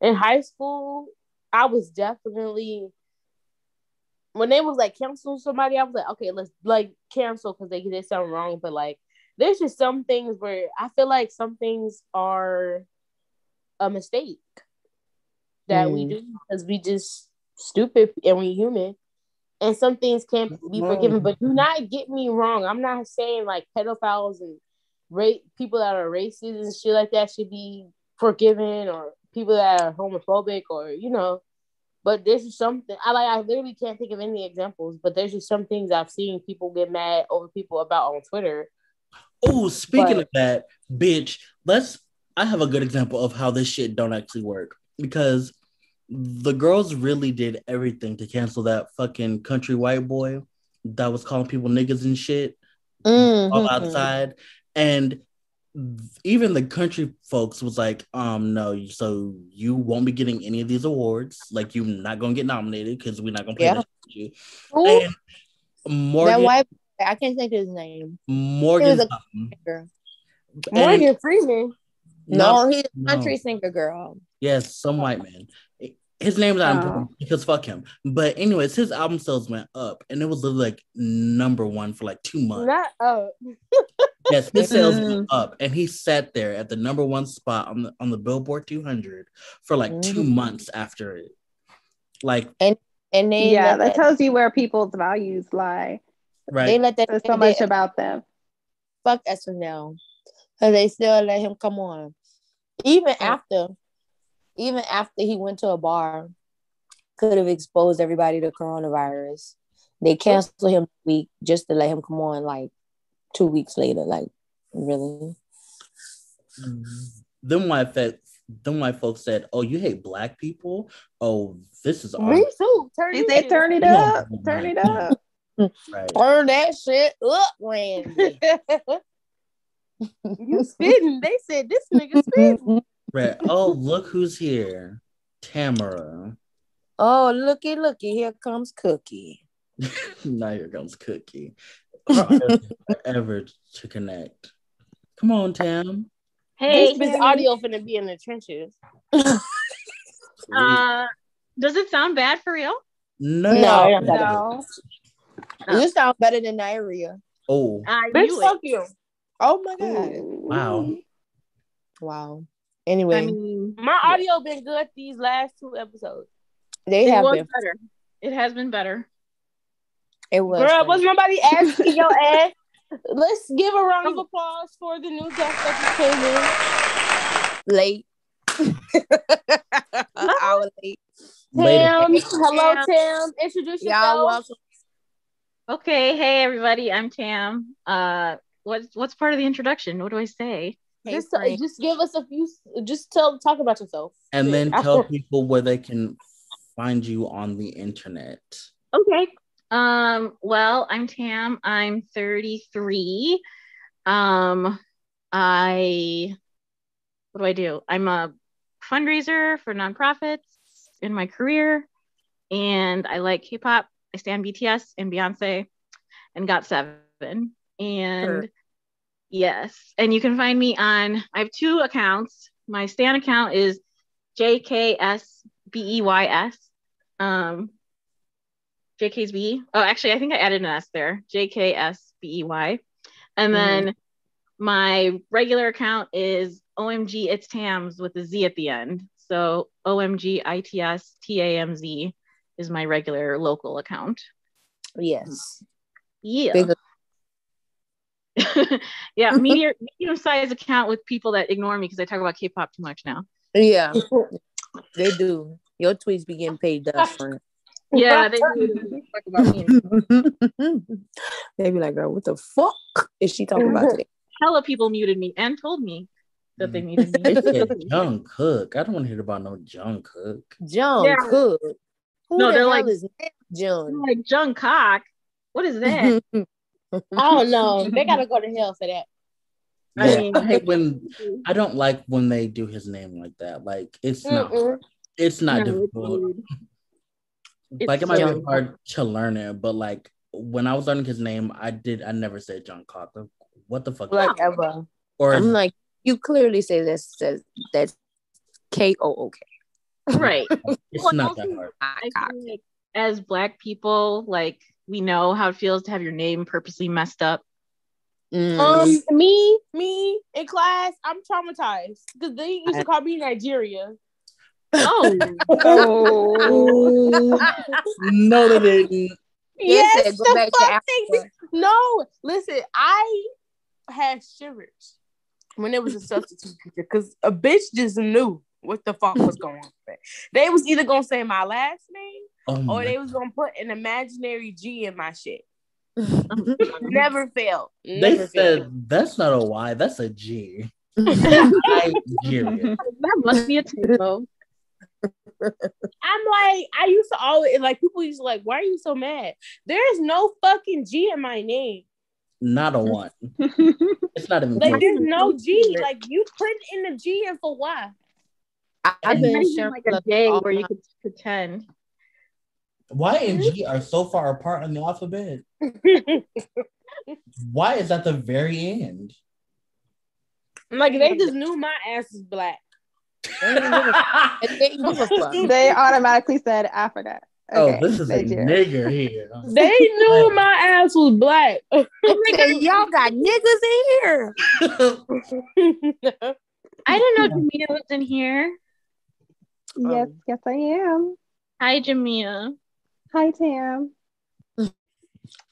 in high school, I was definitely when they was like cancel somebody, I was like, okay, let's like cancel because they did something wrong. But like, there's just some things where I feel like some things are a mistake that we Mm. do because we just stupid and we human. And some things can't be forgiven. But do not get me wrong. I'm not saying like pedophiles and rape people that are racist and shit like that should be forgiven or people that are homophobic or you know. But there's just something I like. I literally can't think of any examples, but there's just some things I've seen people get mad over people about on Twitter. Oh, speaking But- of that, bitch, let's. I have a good example of how this shit don't actually work because the girls really did everything to cancel that fucking country white boy that was calling people niggas and shit all Mhm. outside, and even the country folks was like, um, no, so you won't be getting any of these awards. Like, you're not gonna get nominated because we're not gonna play Yeah. that shit with you. Who? And That Morgan, white I can't think of his name. Morgan, It was a- something. And- Morgan Freeman. No, he's a no. country singer girl. Yes, some white man. His name's not Oh. important because fuck him. But anyways, his album sales went up, and it was like number one for like two months. Not uh yes, his sales Mm. went up, and he sat there at the number one spot on the on the Billboard 200 for like two Mhm. months after it. Like And they yeah, let that tells you where people's values lie. right, they let that There's so they- much about them. fuck SNL. Cause they still let him come on. Even after even after he went to a bar, could have exposed everybody to coronavirus. They canceled him week just to let him come on like two weeks later. Like, really? Mm-hmm. them white fe- them white folks said, "Oh, you hate black people? Oh, this is me our too. Turn They it say turn it Come on, up, turn it up. right." Turn that shit up, Randy. you spitting. They said this nigga spitting. Right. Oh, look who's here, Tamara. oh, looky, looky, here comes Cookie. now here comes Cookie. Forever, forever to connect. Come on, Tam. Hey, This bitch audio finna be in the trenches. uh, does it sound bad for real? no. No, I don't No. You sound better than Nigeria. Oh, I Bitch, knew fuck it. you. Oh my god. wow. Wow. Anyway, I mean, My audio been good these last two episodes. they it have was been better. It has been better. It was. Girl, funny. was nobody asking your ass? Let's give a round of applause for the new guest that just came in. late. An hour late. Later. Tam, hello Tam. Tam. Introduce Y'all yourself. welcome. Okay, hey everybody, I'm Tam. Uh, what's what's part of the introduction? What do I say? Hey, just, friend. just give us a few. Just tell, talk about yourself. And then tell people where they can find you on the internet. Okay. Um, well, I'm Tam. I'm 33. Um, I what do I do? I'm a fundraiser for nonprofits in my career, and I like K-pop. I stand BTS and Beyonce and Got Seven. And Sure. yes, and you can find me on I have two accounts. My stand account is JKSBEYS. Um JK's B. Oh, actually, I think I added an S there. JKSBEY. And mm-hmm. then my regular account is OMG It's Tams with a Z at the end. So OMG ITS TAMZ is my regular local account. Yes. Yeah. Big- yeah, medium medium sized account with people that ignore me because I talk about K-pop too much now. Yeah. they do. Your tweets be getting paid friend. Yeah, they do talk about me. they be like, girl, what the fuck is she talking about today? Hella people muted me and told me that they mm. muted They me. said Jung Cook. I don't want to hear about no Jung Cook. John Yeah. Cook. Who No, the they're hell like- is John? I'm like Jung Cock. What is that? oh don't. They gotta go to hell for that. I mean- I hate when I don't like when they do his name like that. Like it's not Mm-mm. it's not No, difficult. Weird. like it It's might be Jung. hard to learn it, but like when I was learning his name, I did I never said John Cock. What the fuck? like ever. or I'm like, you clearly say this says that's K O O K. Right. it's Well, not that hard. I feel like as black people, like we know how it feels to have your name purposely messed up. Mm. Um, me, me in class, I'm traumatized because they used to call me Nigeria. Oh, Oh. no, they didn't. They yes, said go the back to fuck they Africa. did. No, listen, I had shivers when it was a substitute teacher because a bitch just knew what the fuck was going on. They was either gonna say my last name Oh or they was gonna put an imaginary G in my shit. Never failed. They Never failed. said that's not a Y, that's a G. Nigeria. that must be a typo. I'm like, I used to always like people used to like, why are you so mad? There is no fucking G in my name. Not a one. It's not even Like close. there's no G. Like you put in the G and for why? I've It's been not sharing like a love day where you could pretend. Y and G are so far apart on the alphabet. Why is at the very end? like they just knew my ass is black. They didn't give a- they didn't give a fuck. they automatically said Africa. oh, this is a Nigeria. nigger here. They knew my ass was black. They Y'all got niggas in here. I didn't know Jamia was in here. Yes, um, yes, I am. Hi, Jamia. Hi, Tam.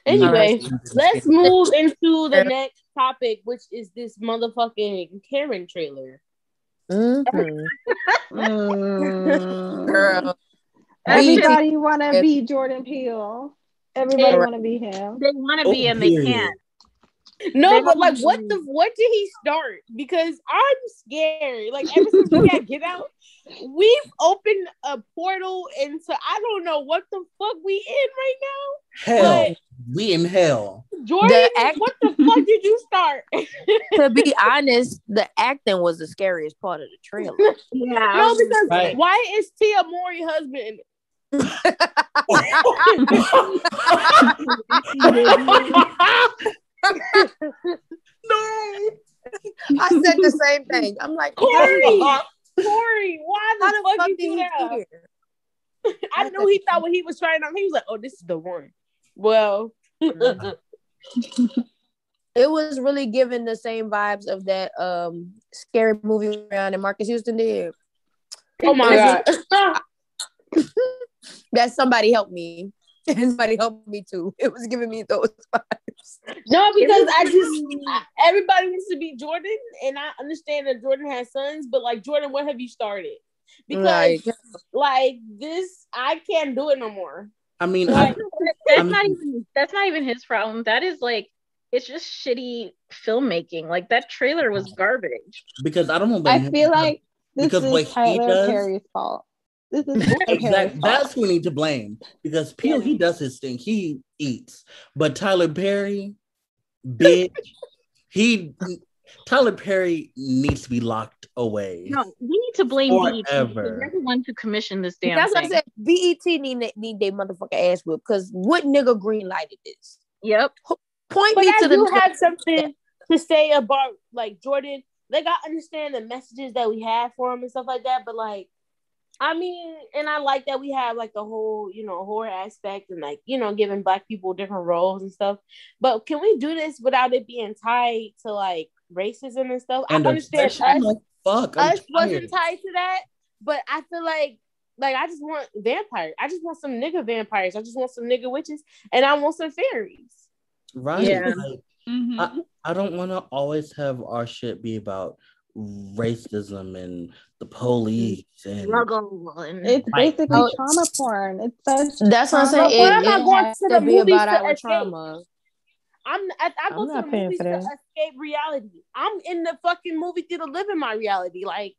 anyway, Nice. let's move into the next topic, which is this motherfucking Karen trailer. Mhm. Mm. Girl. Everybody want to be Jordan Peele. Everybody want to be him. They want to Oh, be and they period. can't. No, They but like, what the what did he start? Because I'm scared. Like ever since we got Get Out, we've opened a portal into I don't know what the fuck we in right now. Hell, we in hell. Jordan, The act- what the fuck did you start? to be honest, the acting was the scariest part of the trailer. Yeah. No, because Right. why is Tia Mowry husband? no. I said the same thing. I'm like, Corey, Corey, why the, fuck, fuck you did do he that? here? I knew he thought what he was trying on, he was like, "Oh, this is the one." Well, It was really giving the same vibes of that um scary movie around that Marques Houston did. oh my god. that somebody helped me. Somebody helped me too. It was giving me those vibes. No, because I just I, everybody wants to be Jordan, and I understand that Jordan has sons, but like Jordan, what have you started? Because Like- like, this, I can't do it no more. I mean, Like, I, that's I'm- not even that's not even his problem. That is like it's just shitty filmmaking. Like that trailer was garbage. because I don't know. about I him, feel because- like this because what is he Tyler Perry's fault. This is Tyler Exactly. That's who we need to blame because Peele he does his thing. He eats, but Tyler Perry, bitch, he Tyler Perry needs to be locked away. No, we need to blame BET because they're the ones who commissioned this damn That's what I said. BET need need their motherfucking ass whipped. Cause what nigga green lighted this? Yep. Point But me I to the do nigga- have something to say about like Jordan. Like I understand the messages that we have for him and stuff like that, but like, I mean, and I like that we have like the whole you know horror aspect and like you know giving black people different roles and stuff. But can we do this without it being tied to like racism and stuff? And I understand us, like, fuck. I'm us wasn't tied to that, but I feel like like I just want vampires. I just want some nigga vampires. I just want some nigga witches, and I want some fairies. Right. Yeah. Like, Mhm. I, I don't want to always have our shit be about racism and the police and Struggle and It's Right. basically Oh, trauma porn. It's such That's what I'm saying. But It, I'm not it going has to to the be movies about to our escape. trauma. I'm I, I go I'm to not the paying movies to that. escape reality. I'm in the fucking movie theater living my reality. Like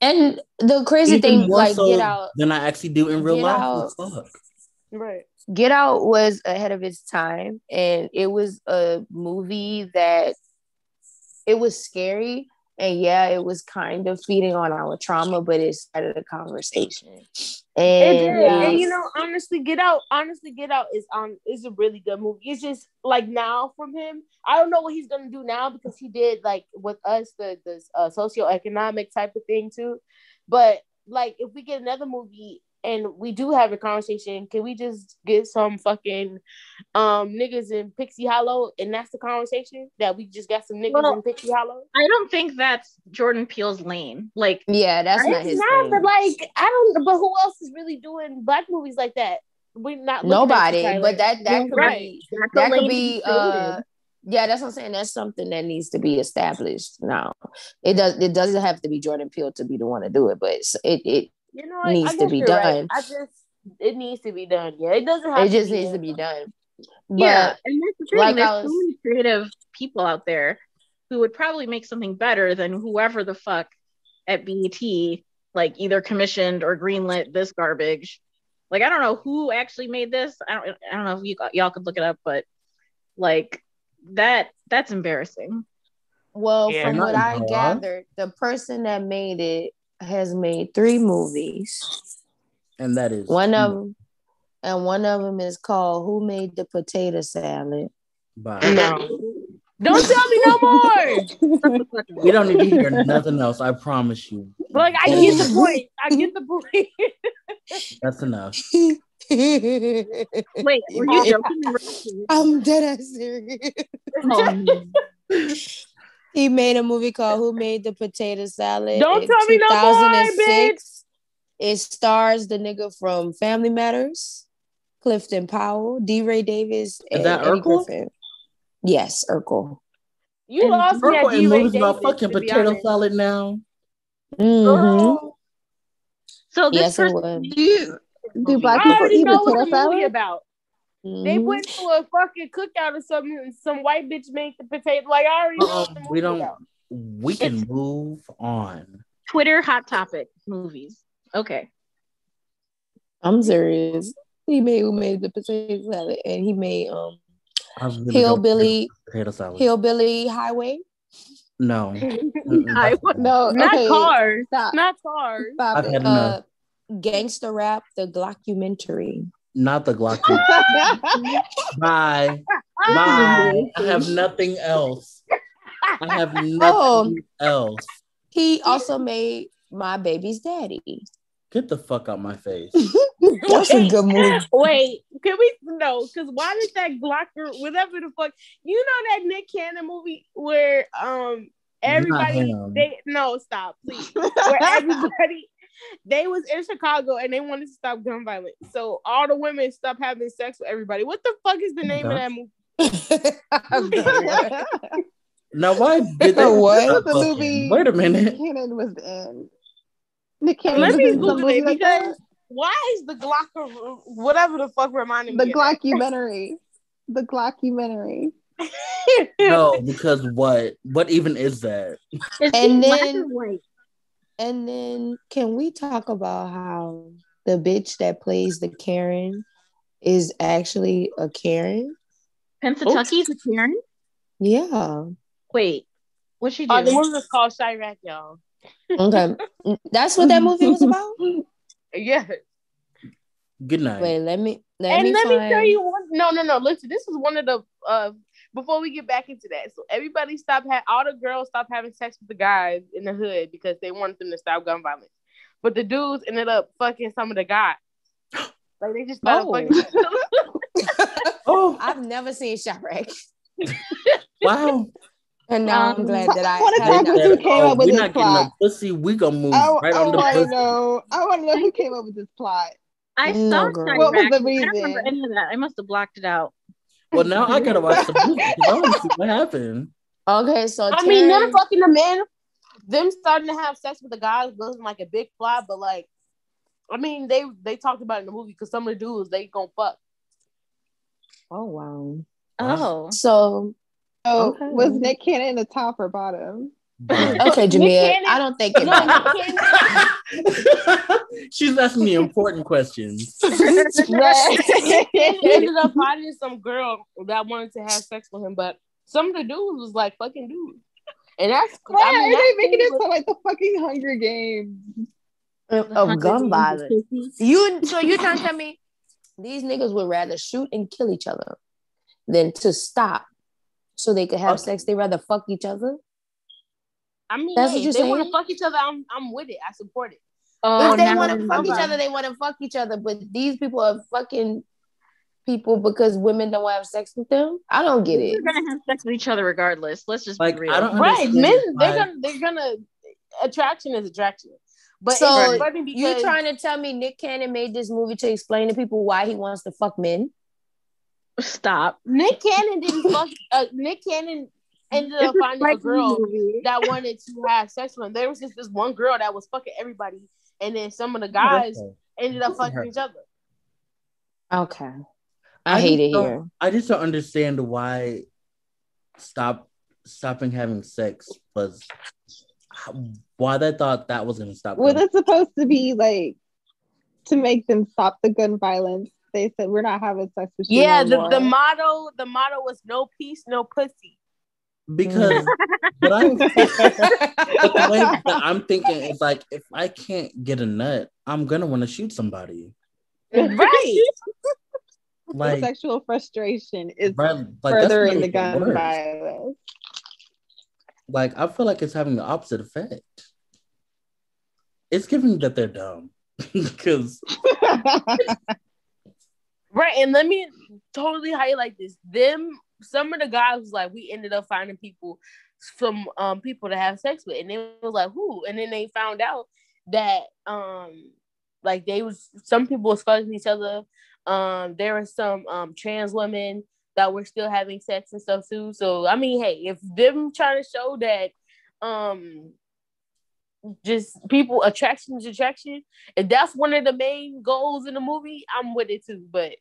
And the crazy even thing, like so Get Out, than I actually do in real life. Out. Fuck. right. Get Out was ahead of its time, and it was a movie that it was scary, and yeah, it was kind of feeding on our trauma, but it started a conversation. And, and, Yeah. and, you know, honestly, Get Out, honestly, Get Out is um is a really good movie. It's just like now from him, I don't know what he's gonna do now because he did like with us the the uh, socioeconomic type of thing too. But like, if we get another movie and we do have a conversation, can we just get some fucking um niggas in Pixie Hollow and that's the conversation that we just got some niggas Well, in Pixie Hollow? I don't think that's Jordan Peele's lane. Like yeah, that's not It's his not, thing. but like I don't. But who else is really doing black movies like that? We're not looking at you, Nobody, but that that could Right. be that's that could be uh yeah that's what i'm saying that's something that needs to be established now it does it doesn't have to be jordan peele to be the one to do it but it's- it it, you know, I- needs I to be you're right. done. I just it needs to be done. Yeah, it doesn't have. it just be needs to be done but yeah, and that's the thing. like There's I so many creative people out there who would probably make something better than whoever the fuck at BET like either commissioned or greenlit this garbage. Like I don't know who actually made this. I don't. I don't know if you y'all could look it up, but like that that's embarrassing. well Yeah, from what i gathered the person that made it has made three movies And that is one of them and one of them is called who made the potato salad Bye. No, don't tell me no more. We don't need to hear nothing else. I promise you. Like I get the point. I get the point. That's enough. Wait, were you oh, joking? i'm dead ass serious Oh, He made a movie called Who Made the Potato Salad. Don't in tell me no more, 2006. It stars the nigga from Family Matters, Clifton Powell, D. Ray Davis, and that Eddie Urkel? Griffin. Yes, Urkel. You And lost me at Urkel in D-Ray movies about fucking to be potato honest. salad now. Mm-hmm. So this Yes, it person. Do you do black people already eat know potato what the movie salad? about. They Mhm. went to a fucking cookout or something, and some white bitch made the potato. Like I already know what the Um, we don't. about. We can move on. Twitter hot topic movies. Okay. I'm serious. He made Who Made the Potato Salad, and he made um I really don't Hillbilly potato salad. Hillbilly Highway. no. I No, Not okay, cars. Stop. Not cars. Stop I've it. had enough. Uh, Gangster Rap, the documentary. Not the Glock. Bye. Bye. I have nothing else. I have nothing Oh. else. He also made My Baby's Daddy. Get the fuck out my face. That's a good movie. Wait, can we no? Because why did that Glocker, whatever the fuck, you know that Nick Cannon movie where um everybody him. they no stop please where everybody they was in Chicago and they wanted to stop gun violence. So all the women stopped having sex with everybody. What the fuck is the name of that movie? Now, why did they What? The movie- Wait a minute. Cannon was in. Nick Cannon Let me in some Google movie it like because that. why is the Glock whatever the fuck reminding The me? The Glockumentary. The Glockumentary. No, because what? What even is that? Is And then- or white? And then can we talk about how the bitch that plays the Karen is actually a Karen? Pennsatucky's a Karen? Yeah. Wait, what she do? Oh, the movie was called Chi-Raq, y'all. Okay. That's what that movie was about? Yeah. Good night. Wait, let me let and me let find me tell you one. No, no, no. Listen, this is one of the. Uh, before we get back into that, so everybody stopped. Ha- all the girls stopped having sex with the guys in the hood because they wanted them to stop gun violence. But the dudes ended up fucking some of the guys. Like they just started Oh. fucking. oh, I've never seen Chi-Raq. wow. And now I'm Um, glad that I I wanna have talk They about not. said, who came oh, up with we're this not getting no pussy. We gonna move I, right on the want to pussy. know. I want to know who came up with this plot. I No, saw girl. What was the reason? I don't remember reason? any of that. I must have blocked it out. Well, now I gotta watch the movie. I want to see what happened. Okay, so I mean, them Terrence- fucking the men, them starting to have sex with the guys wasn't like a big plot, but like, I mean, they they talked about it in the movie because some of the dudes they gonna fuck. Oh wow. Oh. So So Okay. was Nick Cannon in the top or bottom? But- okay, Nick Jamia, I don't think it matters. She's asking me important questions. Right. He ended up finding some girl that wanted to have sex with him, but some of the dudes was like fucking dudes, and that's Why I mean, are they making it sound like the fucking Hunger Games? Oh, of gun violence. You so you trying to tell me these niggas would rather shoot and kill each other than to stop so they could have Okay. sex. They rather fuck each other. I mean, That's hey, what you're if they want to fuck each other, I'm I'm with it. I support it. Oh, if they now want I to fuck each other, they want to fuck each other. But these people are fucking people because women don't have sex with them. I don't get it. They're gonna have sex with each other regardless. Let's just Like, be real. I don't Right, understand men they're gonna they're gonna attraction is attraction, but So, it's funny because You trying to tell me Nick Cannon made this movie to explain to people why he wants to fuck men? Stop. Nick Cannon didn't fuck. Uh, Nick Cannon ended up It's finding a girl movie. that wanted to have sex with him. There was just this one girl that was fucking everybody, and then some of the guys ended up fucking each other. Okay. I, hate it here. I just don't understand why stop stopping having sex was why they thought that was gonna stop. Was them. it supposed to be like to make them stop the gun violence? They said we're not having sex with you. Yeah, no the, more." the motto the motto was no peace, no pussy. Because mm. what I'm but the way that I'm thinking is like if I can't get a nut, I'm gonna want to shoot somebody. right. Like, sexual frustration is right, like furthering the gun worse. violence. Like I feel like it's having the opposite effect. It's giving that they're dumb because Right, and let me totally highlight this. Them, some of the guys was like, we ended up finding people, some um people to have sex with, and they was like, who? And then they found out that um, like they was some people was fucking each other. Um, there were some um trans women that were still having sex and stuff too. So I mean, hey, if them trying to show that um just people attraction is attraction if that's one of the main goals in the movie i'm with it too but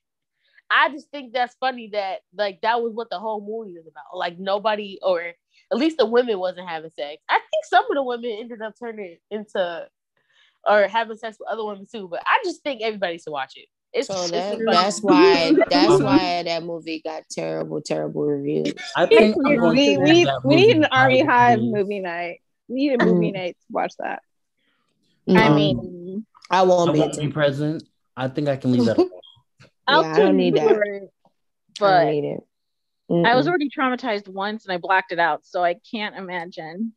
i just think that's funny that like that was what the whole movie was about like nobody or at least the women wasn't having sex i think some of the women ended up turning into or having sex with other women too but i just think everybody should watch it it's, So that, a that's why that's why that movie got terrible, terrible reviews. I think I'm we we, we, that we need an Army BeyHive movie night. We need a movie Mm. night to watch that. I Um, mean, I I won't be. won't be attending. present. I think I can leave that. alone. I'll Yeah, I don't tune need that. it, I don't But need it. I was already traumatized once and I blacked it out, so I can't imagine.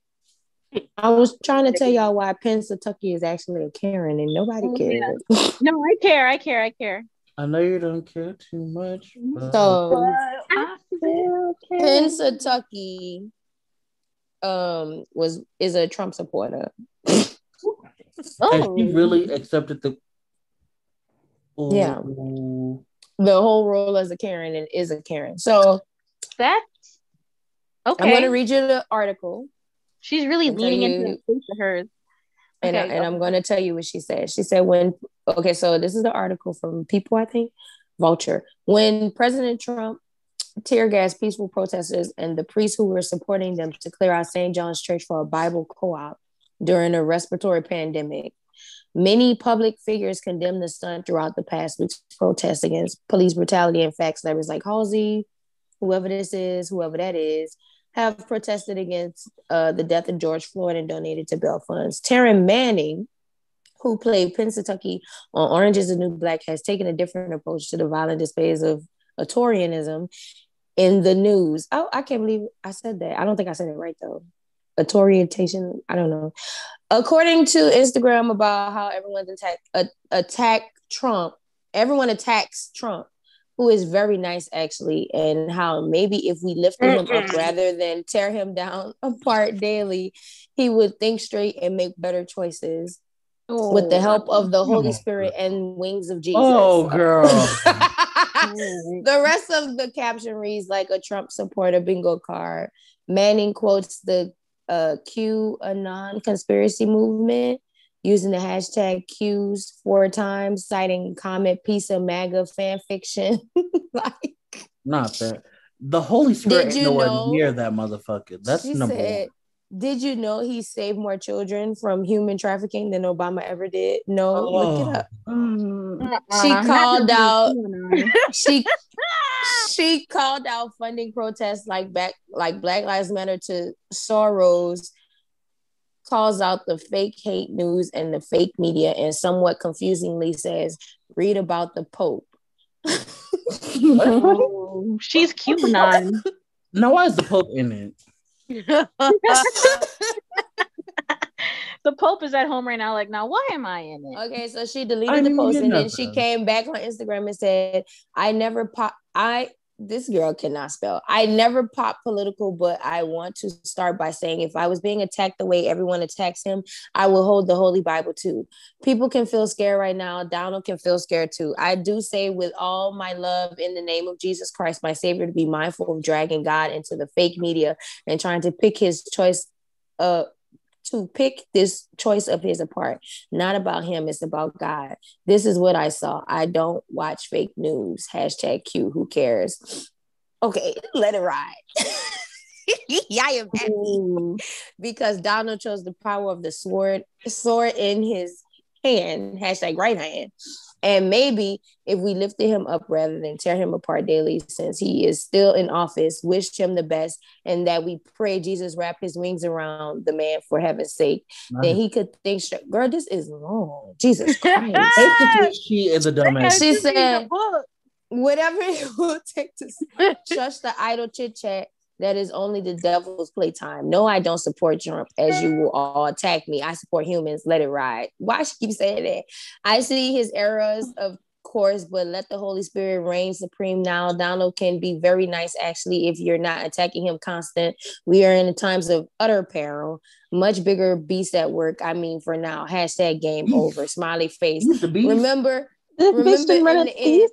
I was trying to tell y'all why Pennsatucky is actually a Karen and nobody Oh, cares. No, I care. I care. I care. I know you don't care too much. But So I Pennsatucky um was is a Trump supporter. Has Oh. she really accepted the? Yeah. The whole role as a Karen and is a Karen. So That's okay. I'm gonna read you the article She's really leaning you- into the hers. and, I, and I'm gonna tell you what she said. She said when okay, so this is the article from People, I think, Vulture. When President Trump tear gas peaceful protesters and the priests who were supporting them to clear out St. John's Church for a Bible co-op during a respiratory pandemic. Many public figures condemned the stunt throughout the past week's protests against police brutality. In fact, celebrities like Halsey, whoever this is, whoever that is, have protested against uh, the death of George Floyd and donated to bail funds. Taryn Manning, who played Pennsatucky on Orange is the New Black, has taken a different approach to the violent displays of Atorianism in the news. Oh, I can't believe I said that. I don't think I said it right though. Atorientation, I don't know. According to Instagram about how everyone's attack uh, attack Trump, everyone attacks Trump, who is very nice actually, and how maybe if we lift him up rather than tear him down apart daily, he would think straight and make better choices with the help of the Holy Oh. Spirit and wings of Jesus. Oh, girl. the rest of the caption reads like a Trump supporter bingo card. Manning quotes the uh, QAnon conspiracy movement using the hashtag Qs four times, citing comment piece of MAGA fan fiction. like Not that. The Holy Spirit ain't you nowhere know- near that motherfucker. That's number said, Did you know he saved more children from human trafficking than Obama ever did? No, look it Oh. up. Uh-uh, She not called out- she she called out funding protests like back like Black Lives Matter to Soros calls out the fake hate news and the fake media and somewhat confusingly says read about the pope Oh, she's QAnon. Now, why is the Pope in it? the Pope is at home right now. Like, now why am I in it? okay so she deleted didn't the post and then she came back on Instagram and said I never pop I this girl cannot spell. I never pop political, but I want to start by saying if I was being attacked the way everyone attacks him, I will hold the Holy Bible too. People can feel scared right now. Donald can feel scared too. I do say with all my love in the name of Jesus Christ, my Savior, to be mindful of dragging God into the fake media and trying to pick his choice uh to pick this choice of his apart. Not about him, it's about God. This is what I saw. I don't watch fake news. Hashtag Q. Who cares? Okay, let it ride. yeah, I am happy because Donald chose the power of the sword, sword in his hand. Hashtag right hand. And maybe if we lifted him up rather than tear him apart daily, since he is still in office, wish him the best, and that we pray Jesus wrap his wings around the man for heaven's sake, then he could think. Girl, this is long. Jesus Christ. Basically, she is a dumbass. She said, whatever it will take to shush the idle chit chat that is only the devil's playtime. No, I don't support Trump, as you will all attack me. I support humans. Let it ride. Why she keep saying that? I see his errors, of course, but let the Holy Spirit reign supreme now. Donald can be very nice, actually, if you're not attacking him constant. We are in times of utter peril. Much bigger beast at work. I mean, for now. Hashtag game over. Smiley face. He's the beast. Remember, This Remember bitch didn't in a the end.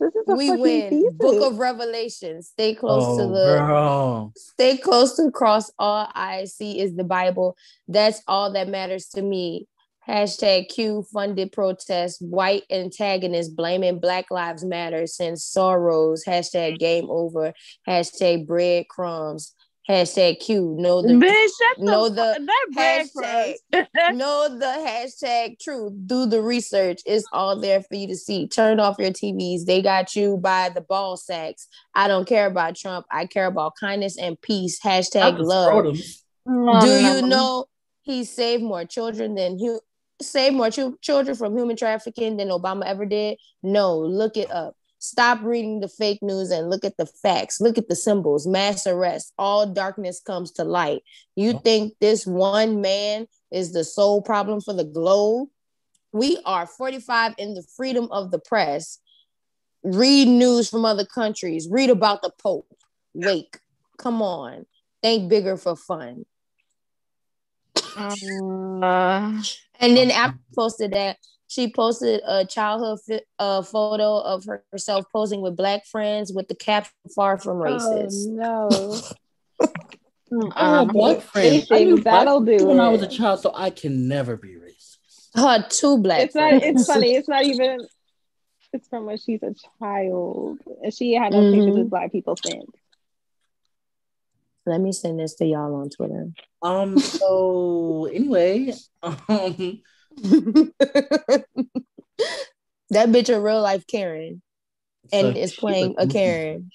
This is a we fucking win. thesis. Book of Revelation. Stay close oh, to the girl. stay close to the cross. All I see is the Bible. That's all that matters to me. Hashtag Q funded protest. White antagonist blaming Black Lives Matter since Soros. Hashtag game over. Hashtag breadcrumbs. Hashtag Q. Know the Bitch, shut know the, the fu- that bread hashtag. know the hashtag truth. Do the research. It's all there for you to see. Turn off your TVs. They got you by the ball sacks. I don't care about Trump. I care about kindness and peace. Hashtag love. scrotum. Oh, mm, Do no. you know he saved more children than he saved more chu- children from human trafficking than Obama ever did? No, look it up. Stop reading the fake news and look at the facts. Look at the symbols. Mass arrest. All darkness comes to light. You Oh. think this one man is the sole problem for the globe? We are 45 in the freedom of the press. Read news from other countries. Read about the Pope. Wake. Come on. Think bigger for fun. Uh, And then I posted that, she posted a childhood fi- uh, photo of her- herself posing with black friends with the caption "Far from racist." Oh, no. I have um, black friends. I anything, knew black that'll do people when I was a child, so I can never be racist. Her two black It's not. It's funny. It's not even. It's from when she's a child, and she had no pictures Mhm. with black people since. Let me send this to y'all on Twitter. Um. So anyway, um, that bitch a real life Karen and so is playing was a Karen.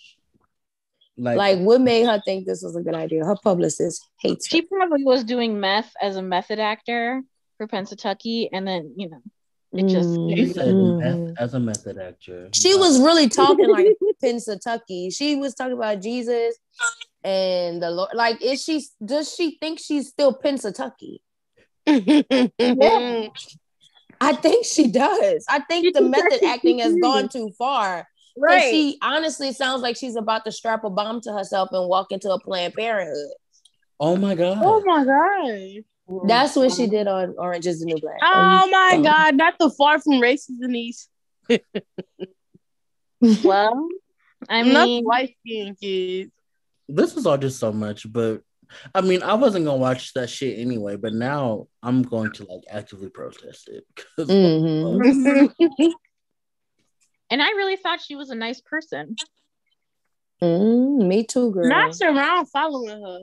Like, Like, what made her think this was a good idea? Her publicist hates her. she probably was doing meth as a method actor for Pennsatucky, and then you know, it just she said Mhm. as a method actor. She was really talking like Pennsatucky. She was talking about Jesus and the Lord. Like, is she? Does she think she's still Pennsatucky? Yeah. I think she does. I think the method acting has gone too far. Right. She honestly sounds like she's about to strap a bomb to herself and walk into a Planned Parenthood. Oh my god. Oh my god. That's what she did on Orange is the New Black. Oh my Um, god, not the far from racist Denise. well, I I'm not mean, white skinned kids. This was all just so much, but I mean, I wasn't gonna watch that shit anyway. But now I'm going to like actively protest it. 'Cause- Mhm. and I really thought she was a nice person. Mm, me too, girl. Not around following her.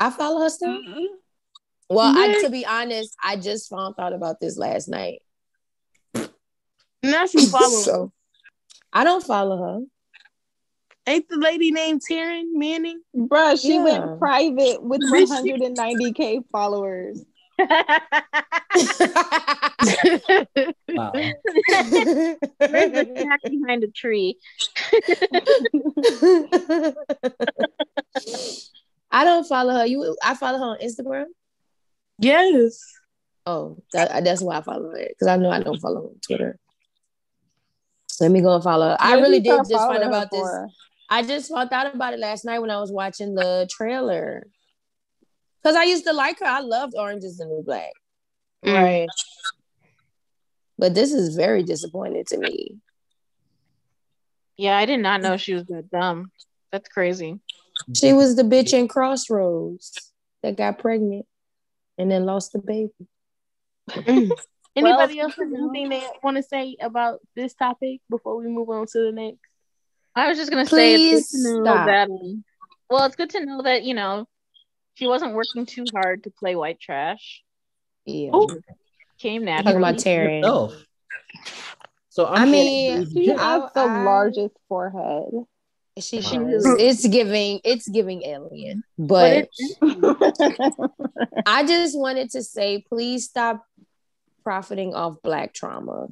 I follow her still. Well, I, to be honest, I just found out about this last night. Not you following. So I don't follow her. Ain't the lady named Taryn Manning? Bruh, she Yeah. went private with Bitch, 190k followers. wow. There's a cat behind a tree. I don't follow her. You, I follow her on Instagram. yes. Oh, that, that's why I follow her because I know I don't follow her on Twitter. Let me go and follow her. I really did just find about this. for? I just found out about it last night when I was watching the trailer. Cause I used to like her. I loved Orange is the New Black. Mm. Right. But this is very disappointing to me. Yeah, I did not know she was that dumb. That's crazy. She was the bitch in Crossroads that got pregnant and then lost the baby. Mm. Anybody Well, else have anything they want to say about this topic before we move on to the next? I was just gonna say it's Please good to know that. Well, it's good to know that you know she wasn't working too hard to play white trash. Yeah. Ooh. Came Talking about Taryn. Herself. So I'm I mean, She Yeah. has the I- largest forehead. She Wow. does. It's giving it's giving alien. But But I just wanted to say please stop profiting off black trauma.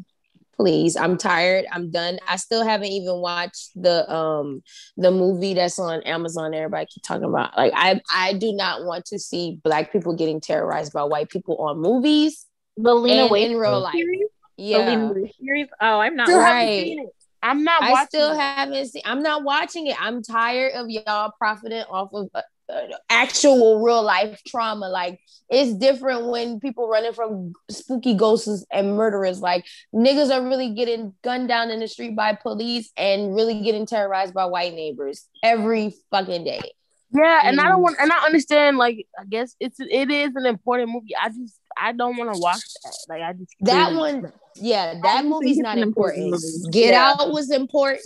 Please. I'm tired. I'm done. I still haven't even watched the um the movie that's on Amazon everybody keep talking about. Like I I do not want to see black people getting terrorized by white people on movies the Lena and Waithe in real life. series. The Yeah. Lena series. Oh, I'm not. Still watching haven't Right. I'm not I still it. haven't seen. I'm not watching it. I'm tired of y'all profiting off of actual real life trauma. Like it's different when people running from spooky ghosts and murderers. Like niggas are really getting gunned down in the street by police and really getting terrorized by white neighbors every fucking day. Yeah, and I don't Mm. want, and I understand. Like, I guess it's it is an important movie. I just I don't want to watch that. Like, I just That one, yeah, that movie's not important important. Get Yeah. Out was important.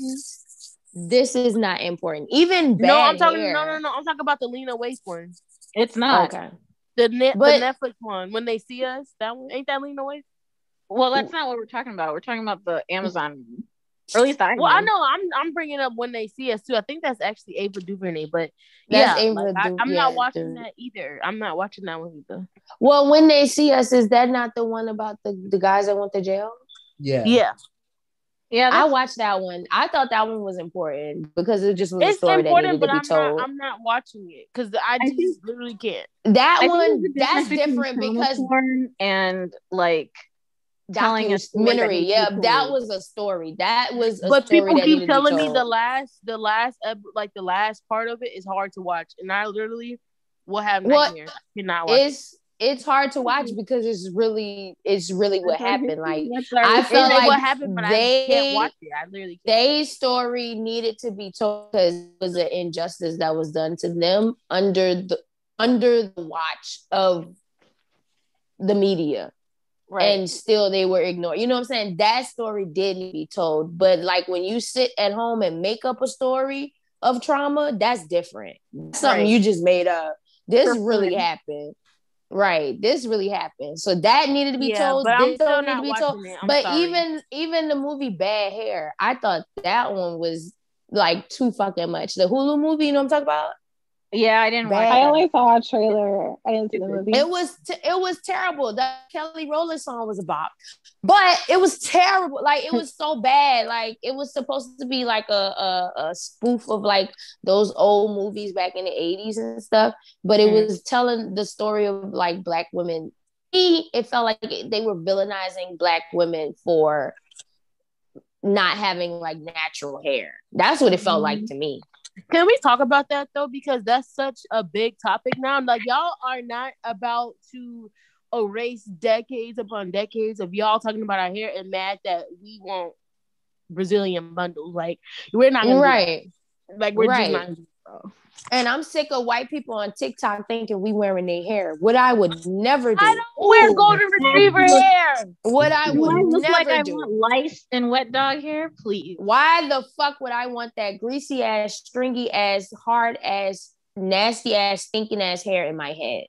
This is not important. Even bad No, I'm talking. hair. No, no, no. I'm talking about the Lena Waithe one. It's not. Okay. The net, But- the Netflix one. When they see us, that one ain't that Lena Waithe. Well, that's not what we're talking about. We're talking about the Amazon, or at least I. Well, I know. know I'm I'm bringing up when they see us too. I think that's actually Ava DuVernay, but That's yeah, Ava like, I, I'm not watching that either. I'm not watching that one either. Well, when they see us, is that not the one about the, the guys that went to jail? Yeah. Yeah, Yeah, I watched that one. I thought that one was important because it just was a it's story that important, needed to but be I'm told. not. I'm not watching it because I I just think- literally can't. that I one, that's different because and like telling a story documentary. needs to be Yeah, that was a story. That was a But story people that keep telling me the last, the last, like the last part of it is hard to watch, and I literally will have What- nightmares. Cannot watch. it. it's it's hard to watch mm-hmm. because it's really it's really what happened. Like I feel like what happened, but they- I can't watch it. I literally can't. their story needed to be told because it was an injustice that was done to them under the under the watch of the media Right. and still they were ignored. You know what I'm saying? That story did need to be told. But like when you sit at home and make up a story of trauma, that's different. That's something Right. you just made up. This For really fun. happened. Right. This really happened. So that needed to be yeah, told. but I'm This still needed to be told. but sorry. even even the movie Bad Hair, I thought that one was like too fucking much. The Hulu movie, you know what I'm talking about? Yeah, I didn't watch Bad- I only saw a trailer. I didn't see the movie. It was t- it was terrible. That Kelly Rowland song was a bop, but it was terrible. Like it was so bad. Like it was supposed to be like a, a a spoof of like those old movies back in the eighties and stuff. But it Mhm. was telling the story of like black women. Me, It felt like they were villainizing black women for not having like natural hair. That's what it felt like to me. Can we talk about that though? Because that's such a big topic now. Like y'all are not about to erase decades upon decades of y'all talking about our hair and mad that we want Brazilian bundles. Like we're not Right. Like we're Right. just not. Gonna do that. And I'm sick of white people on TikTok thinking we wearing their hair. What I would never do. I don't wear Ooh. golden retriever hair. What I Do would I look never like I do. want lice and wet dog hair? Please. Why the fuck would I want that greasy ass, stringy ass, hard ass, nasty ass, stinking ass hair in my head?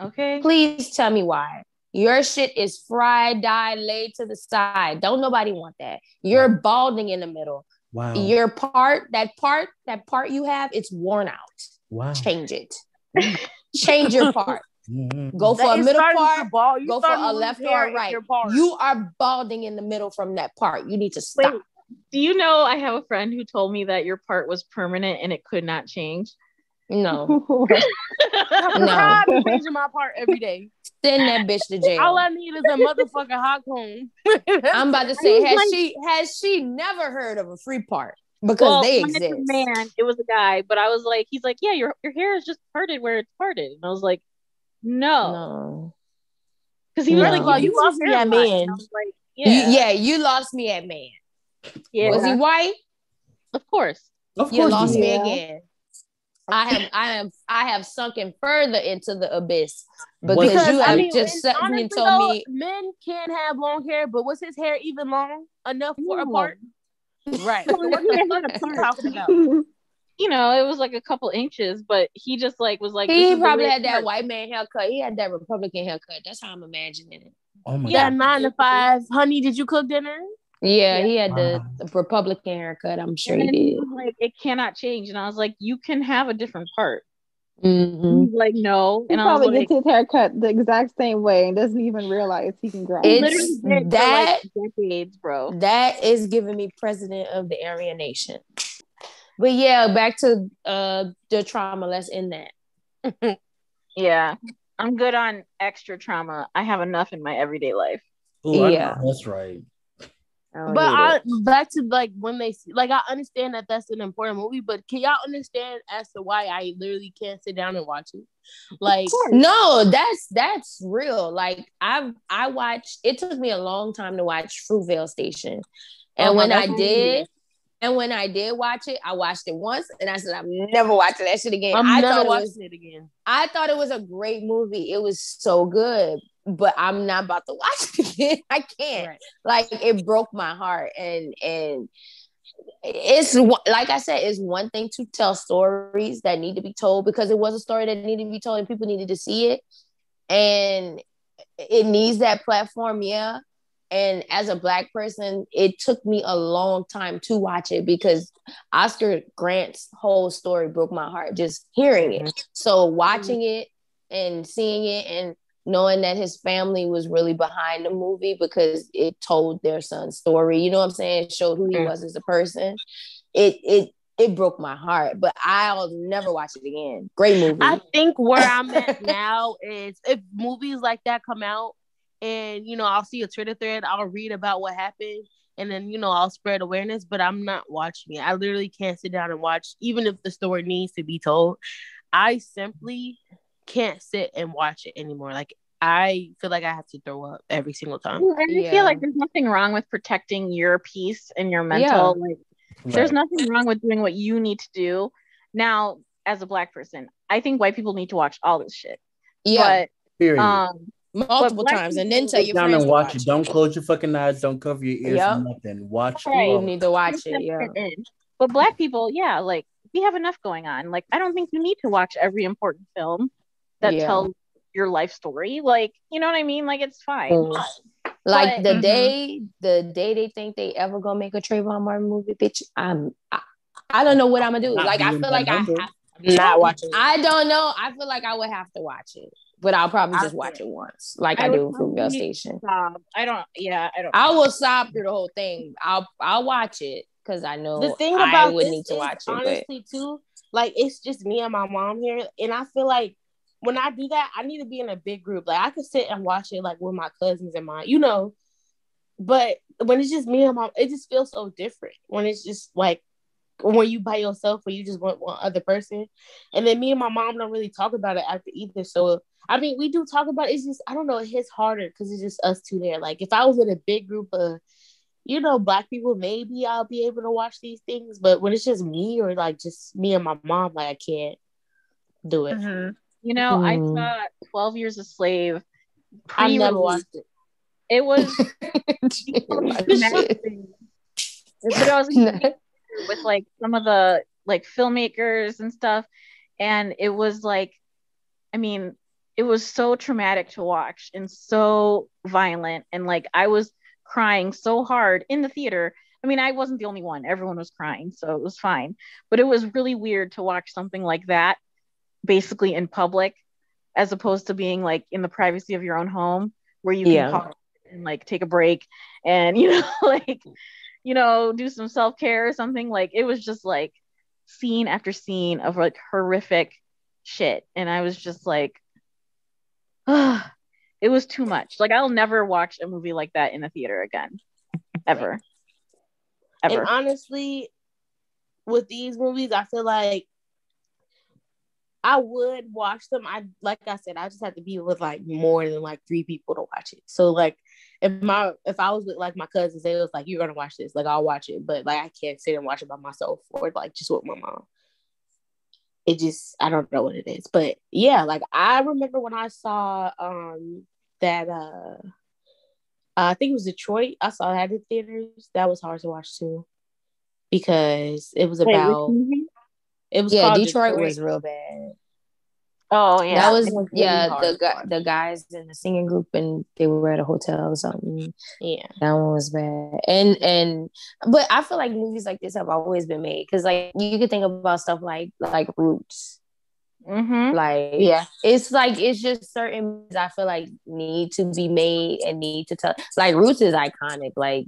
Okay. Please tell me why. Your shit is fried, dyed, laid to the side. Don't nobody want that. You're balding in the middle. Wow. Your part, that part, that part you have, it's worn out. wow. Change it. Change your part. Mhm. Go for That a middle starting part. bald. You Go for a left or in right. part. You are balding in the middle from that part. You need to stop. Wait, do you know I have a friend who told me that your part was permanent and it could not change? No. I'm No. proud of changing my part every day. Send that bitch to jail. All I need is a motherfucking hot comb. I'm about to say, has like- she has she never heard of a free part? Because Well, they when it's a exist. man, it was a guy, but I was like, he's like, yeah, your your hair is just parted where it's parted, and I was like, no, No. because he No. was like, Well, you you lost me at a man. And I was like, You- yeah, Yeah. you lost me at man. yeah, Was he white? of course. Of course, You lost you me again. I have I am I have sunken further into the abyss because, Because, you I have mean, just and sat and honestly, told though, me men can have long hair, but was his hair even long enough for a part? Right. So what Yeah, the fuck had are a you talking about? You know, it was like a couple inches, but he just like was like, he probably had that works. white man haircut. He had that Republican haircut. That's how I'm imagining it. Oh my Yeah. That nine to five, honey. Did you cook dinner? Yeah, Yeah. he had the, Wow. Republican haircut. I'm sure And he did. like, it cannot change, and I was like, you can have a different part. Mhm. Like, no, He and I was probably like, gets his hair cut the exact same way and doesn't even realize he can grow. It's- literally did for, that- like decades, bro. That is giving me president of the Aryan Nation. But yeah, back to uh the trauma. Let's end that. Yeah. I'm good on extra trauma. I have enough in my everyday life. Ooh, Yeah. that's right. I But I, back to like when they see, like I understand that that's an important movie, but can y'all understand as to why I literally can't sit down and watch it? Like, No, that's that's real. Like I've I watched. It took me a long time to watch Fruitvale Station, and Uh-huh, when I that's did, and when I did watch it, I watched it once, and I said I'm never watching that shit again. I'm I never thought it watching was it again. I thought it was a great movie. It was so good, but I'm not about to watch it again. I can't. Right. Like it broke my heart, and and it's like I said, it's one thing to tell stories that need to be told because it was a story that needed to be told and people needed to see it, and it needs that platform. Yeah. And as a black person, it took me a long time to watch it because Oscar Grant's whole story broke my heart just hearing it. Mm-hmm. So watching it and seeing it and knowing that his family was really behind the movie because it told their son's story, you know what I'm saying? It showed who he Mhm. was as a person. It it it broke my heart, but I'll never watch it again. Great movie. I think where I'm at now is if movies like that come out and you know I'll see a Twitter thread, I'll read about what happened and then you know I'll spread awareness, but I'm not watching it. I literally can't sit down and watch even if the story needs to be told. I simply can't sit and watch it anymore. Like I feel like I have to throw up every single time. And I Yeah. feel like there's nothing wrong with protecting your peace and your mental. Like, there's nothing wrong with doing what you need to do. Now, as a black person, I think white people need to watch all this shit. Yeah, Period. But um, multiple times, and then tell Sit your down friends and to watch watch it. Don't close your fucking eyes. Don't cover your ears. Yep. Nothing. Watch. Right. You need to watch it. Yeah. But black people, yeah, like we have enough going on. Like I don't think you need to watch every important film that Yeah. tells your life story. Like, you know what I mean? Like it's fine. Mm. Like But- the Mhm. day, the day they think they ever gonna make a Trayvon Martin movie, bitch. I'm, I, I don't know what I'm gonna do. Not Like I feel like I number. have, I'm not watching. I don't know. I feel like I would have to watch it, but I'll probably I just watch would. it once, like I I, do with Fruitvale probably- Station. Um, I don't yeah, I don't I will sob through the whole thing. I'll, I'll watch it because I know the thing I about would need to is, watch it. But honestly too like it's just me and my mom here and i feel like when i do that i need to be in a big group. Like i could sit and watch it like with my cousins and my you know? But when it's just me and my, it just feels so different. When it's just like when you by yourself or you just want one other person. And then me and my mom don't really talk about it after either. So i mean we do talk about it. It's just i don't know it hits harder because it's just us two there. Like if i was in a big group of you know, black people, maybe I'll be able to watch these things, but when it's just me or like just me and my mom, like I can't do it. Mm-hmm. You know, Mm. I saw 12 Years a Slave. I never watched it. It was but I was with like some of the like filmmakers and stuff and it was like i mean it was so traumatic to watch and so violent and like i was crying so hard in the theater i mean i wasn't the only one everyone was crying so it was fine but it was really weird to watch something like that basically in public as opposed to being like in the privacy of your own home where you can Yeah. pause and like take a break and you know like you know do some self-care or something. Like it was just like scene after scene of like horrific shit. And i was just like it was too much. Like i'll never watch a movie like that in a theater again. Ever. Ever And honestly, with these movies, I feel like I would watch them. I like I said, I just have to be with like more than like three people to watch it. So like if my if I was with like my cousins, they was like, You're gonna watch this, like I'll watch it, but like I can't sit and watch it by myself or like just with my mom. It just I don't know what it is. But yeah, like I remember when I saw um that uh I think it was Detroit. I saw that in theaters. That was hard to watch too, because it was about. movie? It was yeah, called Detroit, was real bad. oh yeah that was, was really yeah, the guy, the guys in the singing group and they were at a hotel or something. yeah. That one was bad. And and but I feel like movies like this have always been made because like you could think about stuff like like Roots. mm-hmm. Like Yeah. it's like it's just certain movies I feel like need to be made and need to tell like Roots is iconic. Like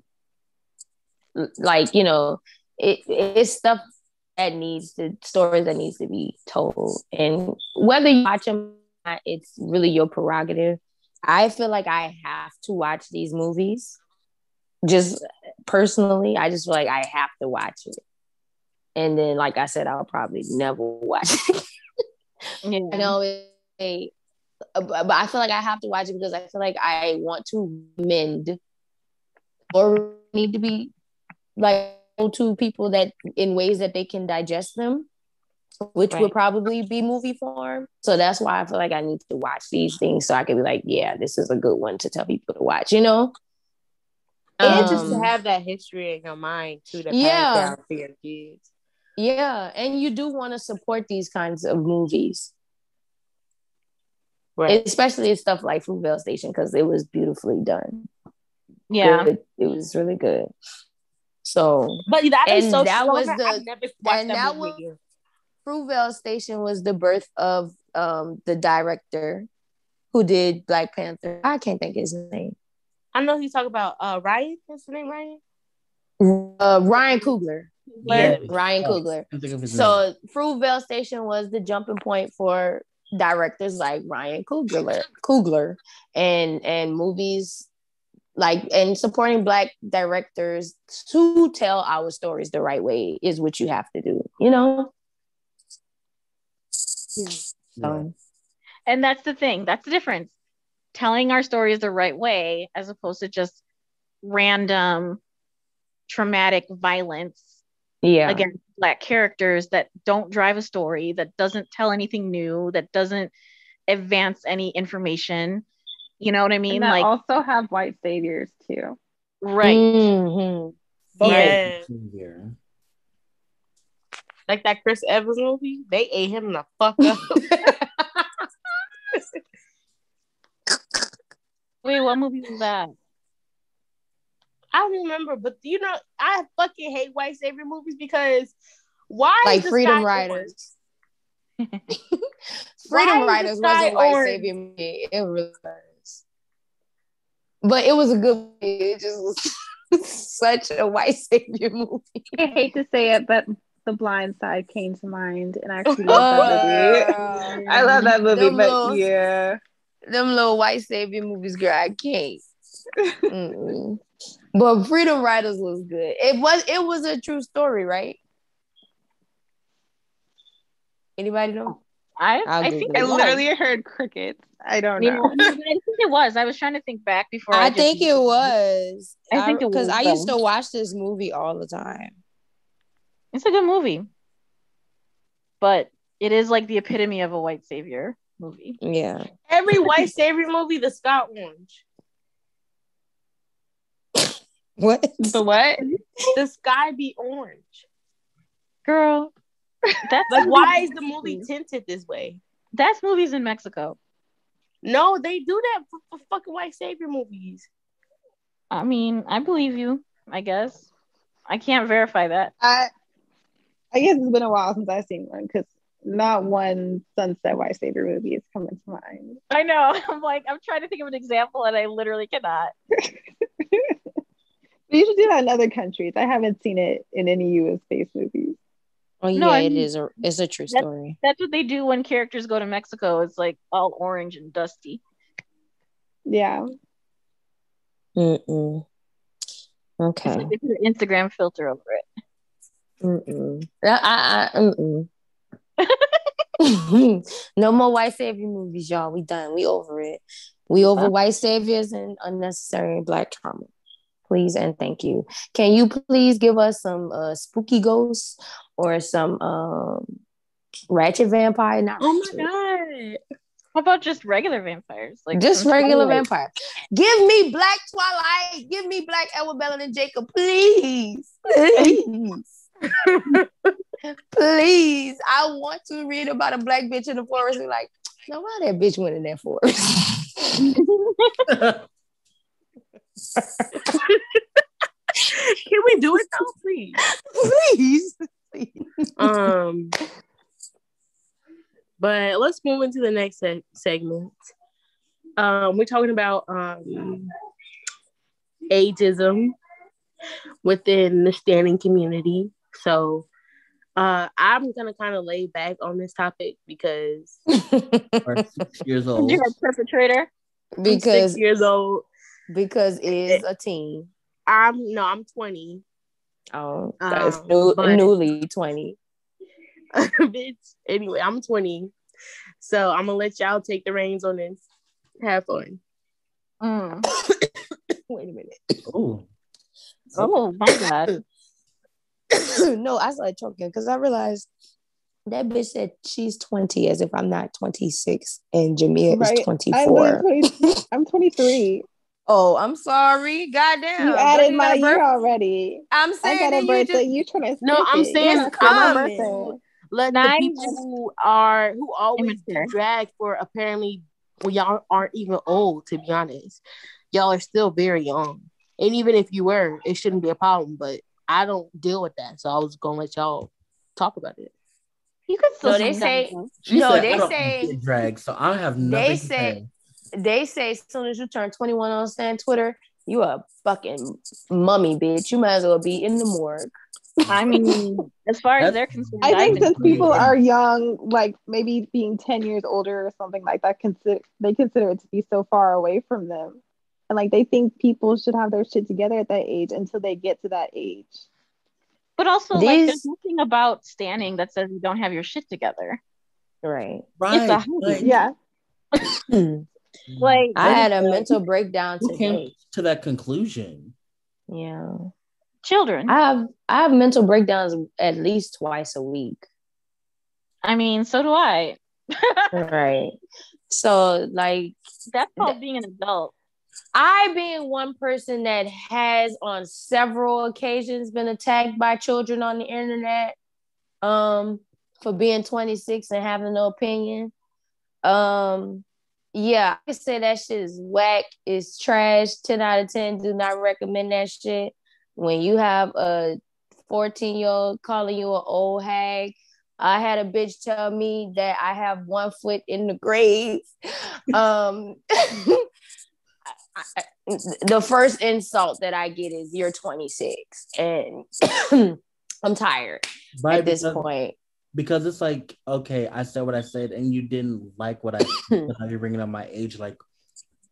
like you know, it it's stuff that needs to stories that needs to be told. And whether you watch them or not, it's really your prerogative. I feel like I have to watch these movies. Just personally, I just feel like I have to watch it. And then, like I said, I'll probably never watch it. yeah. I know it, but I feel like I have to watch it because I feel like I want to mend or need to be like to people that in ways that they can digest them, which Right. would probably be movie form. So that's why I feel like I need to watch these things so I can be like, yeah, this is a good one to tell people to watch, you know? And just to Um, have that history in your mind too, to pass Yeah. down to your kids. Yeah, and you do want to support these kinds of movies, Right. especially stuff like Fruitvale Station because it was beautifully done. yeah it was really good. So but that is and so that was I've the- never and that, that was- again. Fruitvale Station was the birth of um the director who did Black Panther. I can't think his name. I know he's talking about uh Ryan. What's the name, Ryan? Uh, Ryan Coogler. Yeah. Ryan Oh, Coogler. can't think of his name. So Fruitvale Station was the jumping point for directors like Ryan Coogler, Coogler, and and movies like and supporting black directors to tell our stories the right way is what you have to do. You know. Yeah. So, and that's the thing that's the difference telling our stories the right way as opposed to just random traumatic violence Yeah. against black characters that don't drive a story, that doesn't tell anything new, that doesn't advance any information. You know what I mean? and that Like also have white saviors too. right. Mhm. Yeah. Like that Chris Evans movie, they ate him the fuck up. Wait, what movie was that? I don't remember, but you know, I fucking hate white savior movies because why Like is the Freedom sky Writers. Freedom Writers was sky a white orange? savior movie. It really was. But it was a good movie. It just was such a white savior movie. I hate to say it, but The Blind Side came to mind, and I actually love that movie. I love that movie, Them but little- yeah, Them little white savior movies, girl, I can't. Mm-mm. But Freedom Writers was good. It was it was a true story, right? Anybody know? I I'll I think I it it. was. literally heard crickets. I don't Yeah, know. I think it was. I was trying to think back before. I just- think it was. I think it because was, I used to watch this movie all the time. It's a good movie, but it is like the epitome of a white savior movie. Yeah. Every white savior movie, the sky orange. What? The what? The sky be orange. Girl, that's Like, why is the movie tinted this way? That's movies in Mexico. No, they do that for, for fucking white savior movies. I mean, I believe you. I guess I can't verify that. I I guess it's been a while since I've seen one because not one Sunset White Savior movie is coming to mind. I know. I'm like, I'm trying to think of an example, and I literally cannot. You should do that in other countries. I haven't seen it in any U.S. based movies. Oh yeah, No, I mean- is a it's a true That's- story. That's what they do when characters go to Mexico. It's like all orange and dusty. Yeah. Mm-mm. It's Okay. like an Instagram filter over it. Mm-mm. I, I, I, mm-mm. no more white savior movies, y'all. We done. We over it. We over white saviors and unnecessary black trauma. Please and thank you. Can you please give us some uh, spooky ghosts or some um, ratchet vampire? Not Oh ratchet. my god. How about just regular vampires? Like just regular Twilight? vampire. Give me Black Twilight. Give me Black Edward Bella and Jacob, please. Please. please. I want to read about a black bitch in the forest and like, no, why that bitch went in that forest? Can we do it now, please? please. Um, but let's move into the next se- segment. Um, we're talking about um ageism within the standing community. So, uh, I'm gonna kind of lay back on this topic because six years old. You're a perpetrator. I'm because six years old. because is a teen. I'm no, I'm 20. Oh, that's Um, new, but- newly 20. Bitch. Anyway, I'm 20. So I'm gonna let y'all take the reins on this. Have fun. Mm. Wait a minute. Oh, Oh my god. no, I started choking because I realized that bitch said she's 20 as if I'm not 26 and Jamia Right. is I'm, 24. I'm 23. oh, I'm sorry. Goddamn. you added my got birth- year already. I'm I saying got that a you birthday. just You trying to No, I'm it. saying It's I'm my coming. birthday. let the Nine people who are who always drag for apparently well y'all aren't even old to be honest y'all are still very young and even if you were it shouldn't be a problem but i don't deal with that so i was gonna let y'all talk about it You could still No, they say- that. she No, they I don't say- get dragged, so I have nothing They to say- say. They say as soon as you turn 21 on Stan Twitter, you a fucking mummy, bitch. You might as well be in the morgue. I mean, as far as That's- they're concerned, I think since people Yeah. are young, like maybe being 10 years older or something like that, consider they consider it to be so far away from them. And like they think people should have their shit together at that age until they get to that age. But also, like, there's nothing about standing that says you don't have your shit together. Right. Right. a hobby. like, Yeah. Like I had a Who mental breakdown Who came to that conclusion? Yeah. children. I have I have mental breakdowns at least twice a week. I mean, so do I. Right. So like That's called being an adult. I being one person that has on several occasions been attacked by children on the internet um for being 26 and having no opinion. Um yeah, I can say that shit is whack, it's trash, 10 out of 10. Do not recommend that shit. When you have a 14 year old calling you an old hag, I had a bitch tell me that I have one foot in the grave. Um, I- the first insult that I get is you're 26, and I'm tired Right, at this point. Because it's like, okay, I said what I said, and you didn't like what I said. now you're bringing up my age. Like,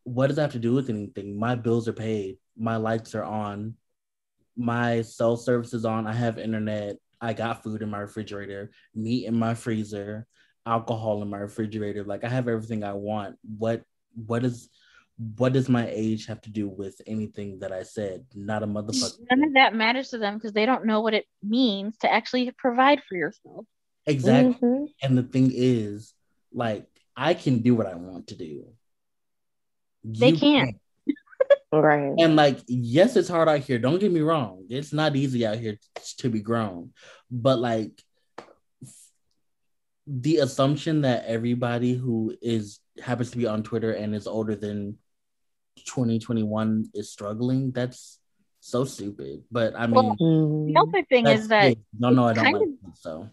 what does that have to do with anything? My bills are paid. My lights are on. My cell service is on. I have internet. I got food in my refrigerator, meat in my freezer, alcohol in my refrigerator. Like I have everything I want. What what is what does my age have to do with anything that I said? Not a motherfucker. None of that matters to them because they don't know what it means to actually provide for yourself. Exactly. Mhm. And the thing is, like, I can do what I want to do. They can't. Right. And like, yes, it's hard out here. Don't get me wrong. It's not easy out here t- to be grown. But like the assumption that everybody who is happens to be on Twitter and is older than 2021 is struggling, that's so stupid. But I mean, Well. The other thing is that no, no, I don't like of- it, so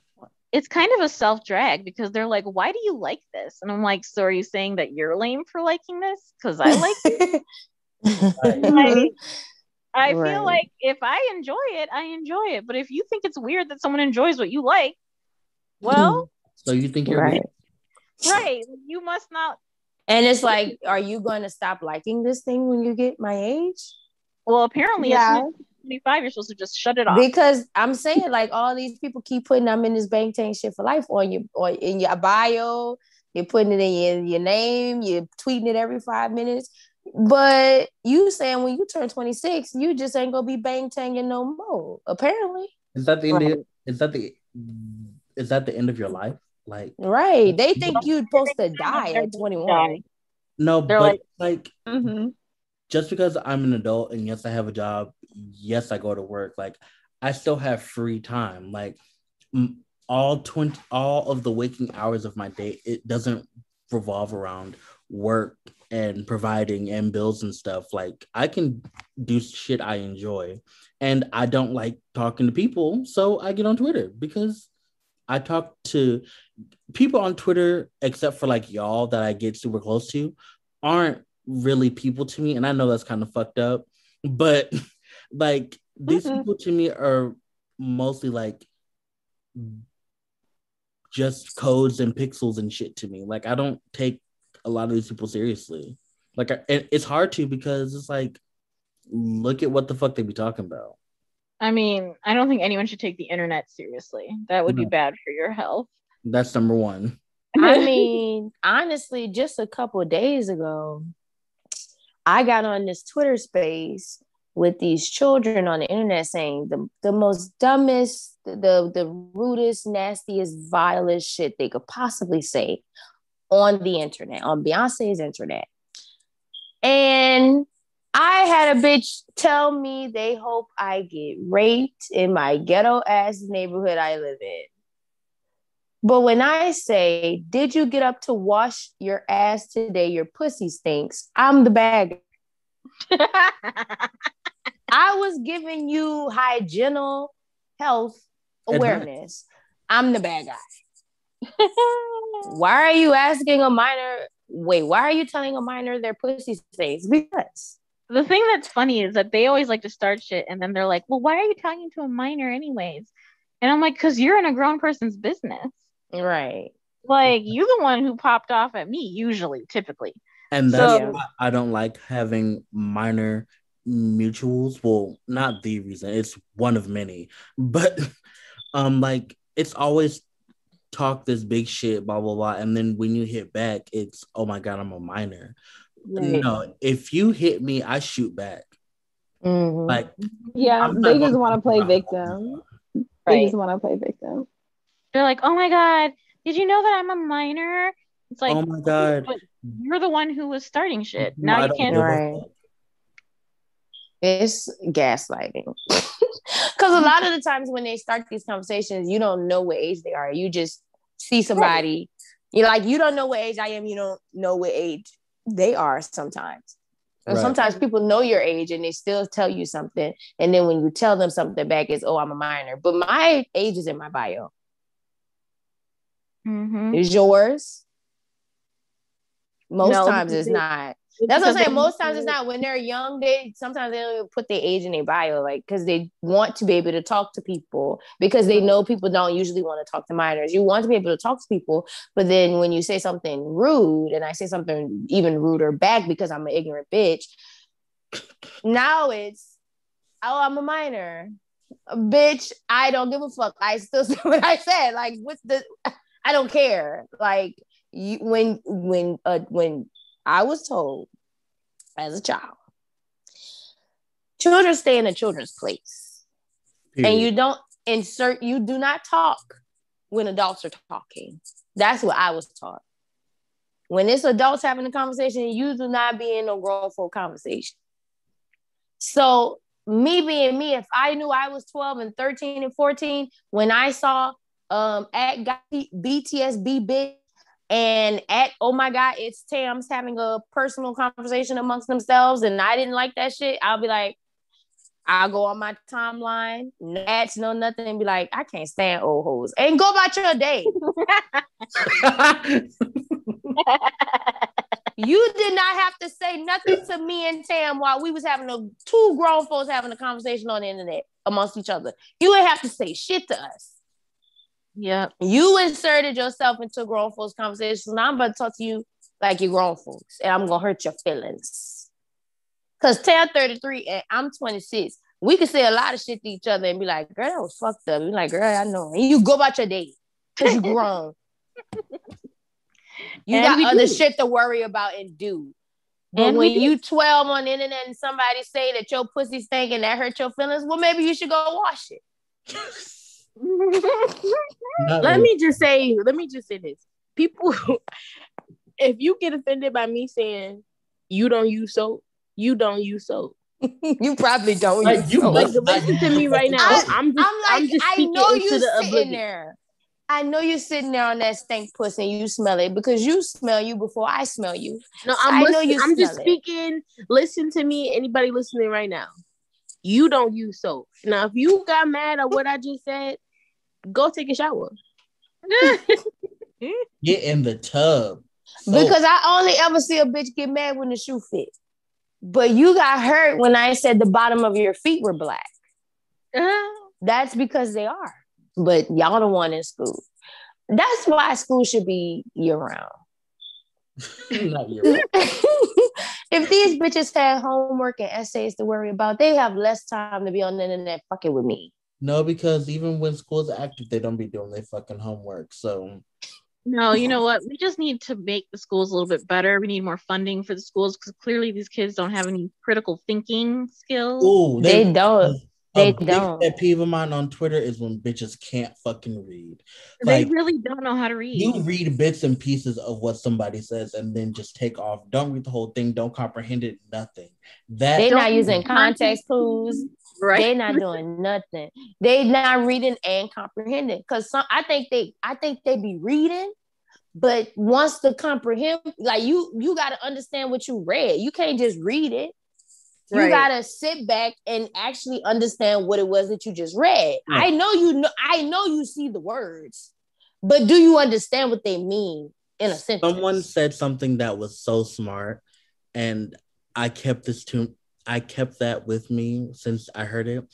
it's kind of a self drag because they're like, "Why do you like this?" And I'm like, "So are you saying that you're lame for liking this? Because I like it." Like, I Right. feel like if I enjoy it, I enjoy it. But if you think it's weird that someone enjoys what you like, well, hmm. so you think you're right. right, you must not. And it's like, are you going to stop liking this thing when you get my age? Well, apparently, Yeah. as soon as you're 25, you're supposed to just shut it off. Because I'm saying, like, all these people keep putting I'm in this Bangtan shit for life on your or in your bio. You're putting it in your, your name. You're tweeting it every five minutes. But you saying when you turn 26, you just ain't gonna be bang tanging no more. Apparently, is that the end of, is that the is that the end of your life? Like right? They think you're supposed to die at 21. no, They're but like- like Mhm. Just because I'm an adult and yes, I have a job, yes, I go to work, like I still have free time. Like all 20, all of the waking hours of my day, it doesn't revolve around work and providing and bills and stuff. Like I can do shit I enjoy and I don't like talking to people. So I get on Twitter because I talk to people on Twitter, except for like y'all that I get super close to, aren't really people to me. And I know that's kind of fucked up, but like these Mhm. people to me are mostly like just codes and pixels and shit to me. Like I don't take a lot of these people seriously. Like I, it- it's hard to because it's like, look at what the fuck they be talking about. I mean, I don't think anyone should take the internet seriously. That would be bad for your health. That's number one. I mean, honestly, just a couple of days ago, I got on this Twitter space with these children on the internet saying the, the most dumbest, the, the rudest, nastiest, vilest shit they could possibly say on the internet, on Beyonce's internet. And I had a bitch tell me they hope I get raped in my ghetto ass neighborhood I live in. But when I say, Did you get up to wash your ass today? Your pussy stinks. I'm the bad guy. I was giving you hygienal health awareness. I'm the bad guy. Why are you asking a minor? Wait, why are you telling a minor their pussy stinks? Because. the thing that's funny is that they always like to start shit and then they're like, well, why are you talking to a minor anyways? And I'm like, because you're in a grown person's business. Right. Like, you're the one who popped off at me, usually, typically. And that's So- why I don't like having minor mutuals. Well, not the reason, it's one of many. But um like it's always talk this big shit, blah blah blah, and then when you hit back, it's oh my god, I'm a minor. Right. No, if you hit me, I shoot back. Mhm. Like Yeah, they just want to play victim. They just want to play victim. They're like, oh my god, did you know that I'm a minor? It's like, oh my god, but you're the one who was starting shit. No, Now I you can't. Right. It's gaslighting. Because a lot of the times when they start these conversations, you don't know what age they are. You just see somebody, you're like, you don't know what age I am. You don't know what age they are sometimes. And Right. sometimes people know your age and they still tell you something. And then when you tell them something back, it's, oh, I'm a minor. But my age is in my bio. Mhm. Is yours? Most No, times it's not. That's what I'm saying. Most times it's not. When they're young, they sometimes they don't put their age in their bio, like because they want to be able to talk to people because they know people don't usually want to talk to minors. You want to be able to talk to people, but then when you say something rude and I say something even ruder back because I'm an ignorant bitch, now it's oh I'm a minor, bitch. I don't give a fuck. I still say what I said. Like what's the? I don't care. Like you when when uh when I was told as a child, children stay in a children's place. And you don't insert, you do not talk when adults are talking. That's what I was taught. When it's adults having a conversation, you do not be in a grown folk conversation. So, me being me, if I knew I was 12 and 13 and 14, when I saw um at Got BTSB bitch and at oh my god, it's Tam's having a personal conversation amongst themselves, and I didn't like that shit, I'll be like, I'll go on my timeline, no ads, no nothing, and be like, I can't stand old hoes. And go about your day. you did not have to say nothing to me and Tam while we was having a two grown folks having a conversation on the internet amongst each other. You ain't have to say shit to us. Yep. You inserted yourself into grown folks conversations. Now I'm about to talk to you like you're grown folks, and I'm gonna hurt your feelings. Cause Tam 33 and I'm 26. We could say a lot of shit to each other and be like, girl, that was fucked up. You're like, girl, I know. And you go about your day. Cause you're grown. you And got other do. shit to worry about and do. But And when you 12 on the internet and somebody say that your pussy stink and that hurt your feelings, well, maybe you should go wash it. Not let really. me just say, let me just say this. People, if you get offended by me saying you don't use soap, you don't use soap. you probably don't. Like, use you soap. Like listen to me right now. I- I'm just I'm like, just I know you the sitting oblivion. there. I know you're sitting there on that stank pussy and you smell it because you smell you before I smell you. No, I I'm know you I'm just smell it. speaking. Listen to me, anybody listening right now. You don't use soap. Now, if you got mad at what I just said, go take a shower. Get in the tub. So- Because I only ever see a bitch get mad when the shoe fits. But you got hurt when I said the bottom of your feet were black. Uh-huh. That's because they are. But y'all the one in school. That's why school should be year round. Not you. if these bitches had homework and essays to worry about, they have less time to be on the internet fucking with me. No, because even when school's active, they don't be doing their fucking homework. So No, you know what? We just need to make the schools a little bit better. We need more funding for the schools because clearly these kids don't have any critical thinking skills. Ooh, They don't. They big don't. pet peeve of mine on Twitter is when bitches can't fucking read. they Like really don't know how to read. you read bits and pieces of what somebody says and then just take off. Don't read the whole thing. Don't comprehend it. Nothing. That they're not using context context clues. Right? They not doing nothing. They not reading and comprehending. Cause some I think they I think they be reading, but once to comprehend, like you you gotta understand what you read. You can't just read it. You Right. gotta sit back and actually understand what it was that you just read. Yeah. I know you know I know you see the words, but do you understand what they mean in a sentence? someone said something that was so smart, and I kept this to I kept that with me since I heard it.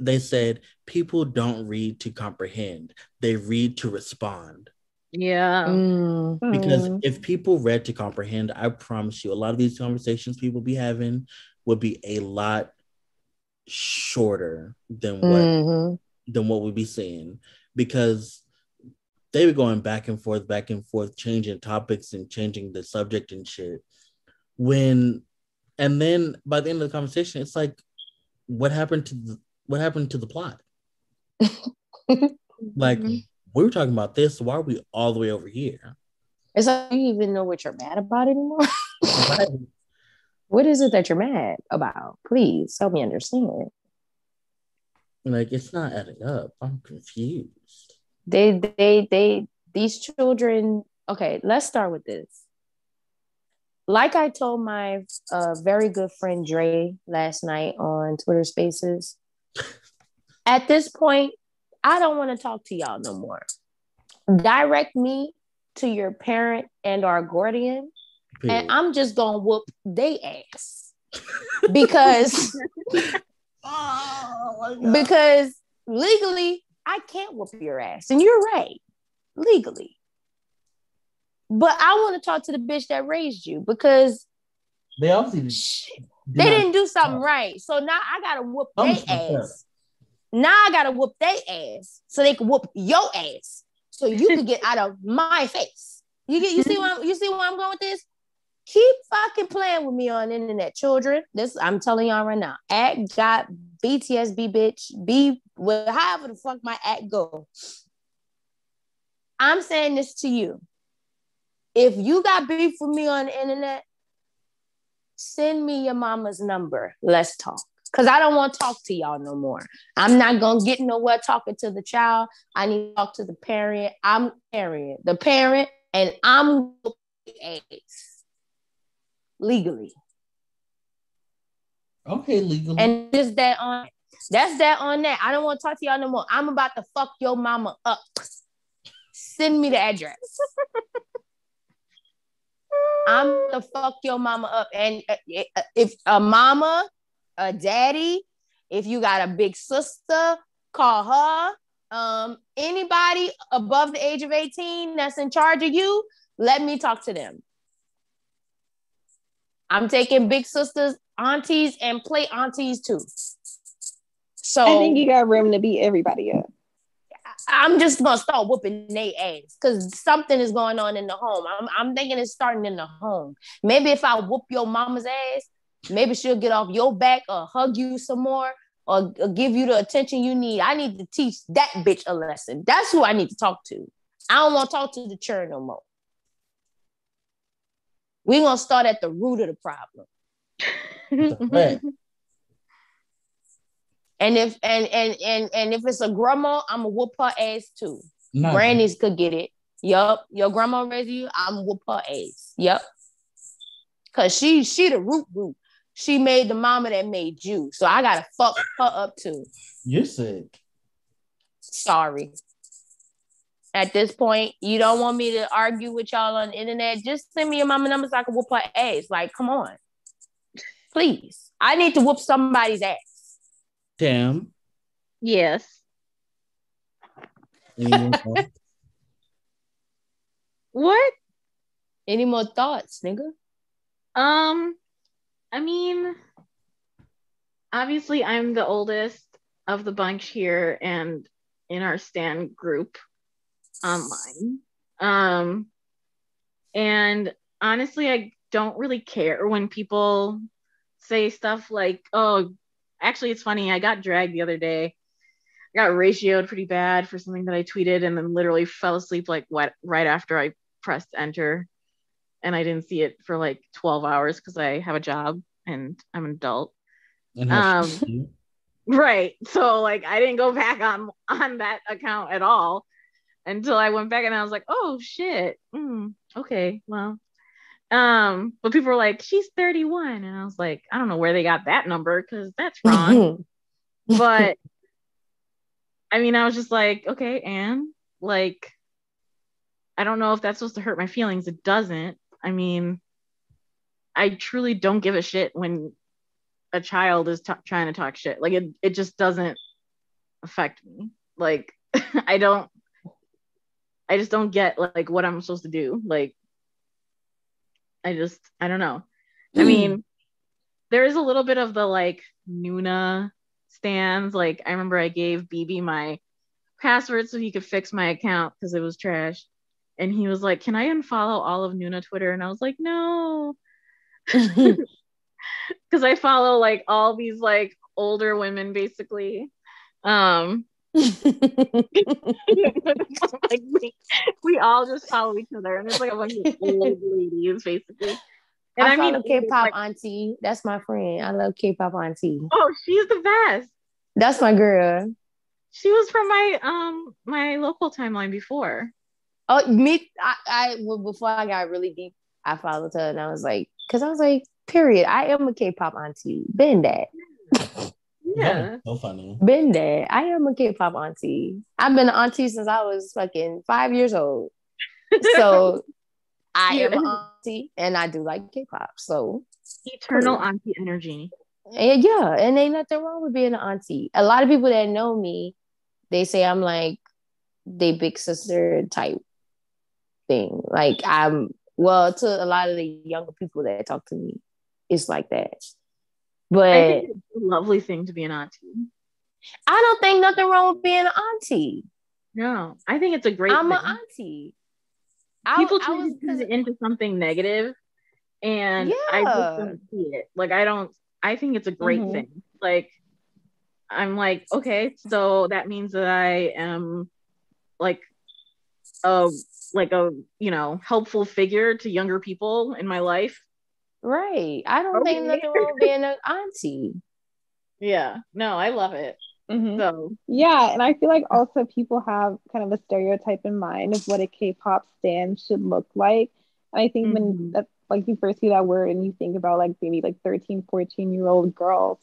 They said people don't read to comprehend; they read to respond. yeah. Mm. Because Mm. if people read to comprehend, I promise you, a lot of these conversations people be having would be a lot shorter than what Mhm. than what we be seeing because they were going back and forth, back and forth, changing topics and changing the subject and shit. When and then by the end of the conversation, it's like, what happened to the what happened to the plot? like Mm-hmm. we were talking about this, why are we all the way over here? It's like you even know what you're mad about anymore. Right. what is it that you're mad about? Please help me understand. Like it's not adding up. I'm confused. They they they these children. Okay, let's start with this. Like I told my uh, very good friend Dre last night on Twitter Spaces. At this point, I don't want to talk to y'all no more. Direct me to your parent and our guardian, and I'm just gonna whoop they ass because because legally I can't whoop your ass, and you're right, legally. But I want to talk to the bitch that raised you because They obviously did they not- didn't do something right. So now I gotta whoop their ass. Now I gotta whoop their ass so they can whoop your ass. So you can get out of my face. You get you see what I'm, you see where I'm going with this? Keep fucking playing with me on the internet, children. This I'm telling y'all right now. Act got BTSB bitch. Be well, however the fuck my act go. I'm saying this to you. If you got beef with me on the internet, send me your mama's number. Let's talk. Cause I don't want to talk to y'all no more. I'm not gonna get nowhere talking to the child. I need to talk to the parent. I'm parent, the parent, and I'm ass legally. Okay, legally. And just that on that's that on that. I don't want to talk to y'all no more. I'm about to fuck your mama up. Send me the address. I'm gonna fuck your mama up. And uh, uh, if a mama, a daddy, if you got a big sister, call her. Um, anybody above the age of 18 that's in charge of you, let me talk to them. I'm taking big sisters, aunties, and play aunties too. So I think you got room to beat everybody up. I'm just gonna start whooping their ass because something is going on in the home. I'm, I'm thinking it's starting in the home. Maybe if I whoop your mama's ass, maybe she'll get off your back or hug you some more or, or give you the attention you need. I need to teach that bitch a lesson. That's who I need to talk to. I don't want to talk to the churn no more. We're gonna start at the root of the problem. And if and and and and if it's a grandma, I'm gonna whoop her ass too. Nah, Grannies could get it. Yup. Your grandma raised you, I'm whoop her ass. Yup. Cause she she the root root. She made the mama that made you. So I gotta fuck her up too. You're sick. Sorry. At this point, you don't want me to argue with y'all on the internet. Just send me your mama number so I can whoop her ass. Like, come on. Please. I need to whoop somebody's ass. Damn. Yes. Any more? What? Any more thoughts, nigga? Um, I mean, obviously, I'm the oldest of the bunch here and in our stan group online. Um, and honestly, I don't really care when people say stuff like, oh, actually, it's funny. I got dragged the other day. I got ratioed pretty bad for something that I tweeted and then literally fell asleep like what right after I pressed enter and I didn't see it for like 12 hours because I have a job and I'm an adult. Um. Right. So like I didn't go back on on that account at all until I went back and I was like, oh shit. Mm, okay, well. Um, but people were like, she's 31. And I was like, I don't know where they got that number because that's wrong. but I mean, I was just like, okay, and like I don't know if that's supposed to hurt my feelings. It doesn't. I mean, I truly don't give a shit when a child is t- trying to talk shit. Like it, it just doesn't affect me. Like I don't, I just don't get like what I'm supposed to do. Like I just, I don't know. I mean, there is a little bit of the like Nuna stans. Like I remember I gave BB my password so he could fix my account because it was trash. And he was like, "Can I unfollow all of Nuna Twitter?" And I was like, "No," because I follow like all these like older women basically. Um, like we, we all just follow each other, and it's like a bunch of old ladies basically. And I, I, mean, K-pop like, auntie. That's my friend. I love K-pop auntie. oh, she's the best. That's my girl. She was from my um my local timeline before. Oh, me. I, I well, before I got really deep, I followed her, and I was like, because I was like, period. I am a K-pop auntie. Been that. Yeah. so funny. Been there. I am a K-pop auntie. I've been an auntie since I was fucking five years old. So I am an auntie, and I do like K-pop. So Eternal Cool. auntie energy. And yeah, and ain't nothing wrong with being an auntie. A lot of people that know me, they say I'm like they big sister type thing. Like I'm well to a lot of the younger people that talk to me, it's like that. But I I, think it's a lovely thing to be an auntie. I don't think nothing wrong with being an auntie. No, I think it's a great I'm thing. an auntie. I, People I try was to turn it into something negative, and I just don't see it. Like I don't. I think it's a great Mhm. thing. Like I'm like, okay, so that means that I am like a like a you know helpful figure to younger people in my life. Right. I don't think Okay. nothing wrong with being an auntie. Yeah, no, I love it. Mhm. So Yeah, and I feel like also people have kind of a stereotype in mind of what a K-pop stan should look like. And I think Mhm. when that like you first see that word and you think about like maybe like 13, 14 year old girls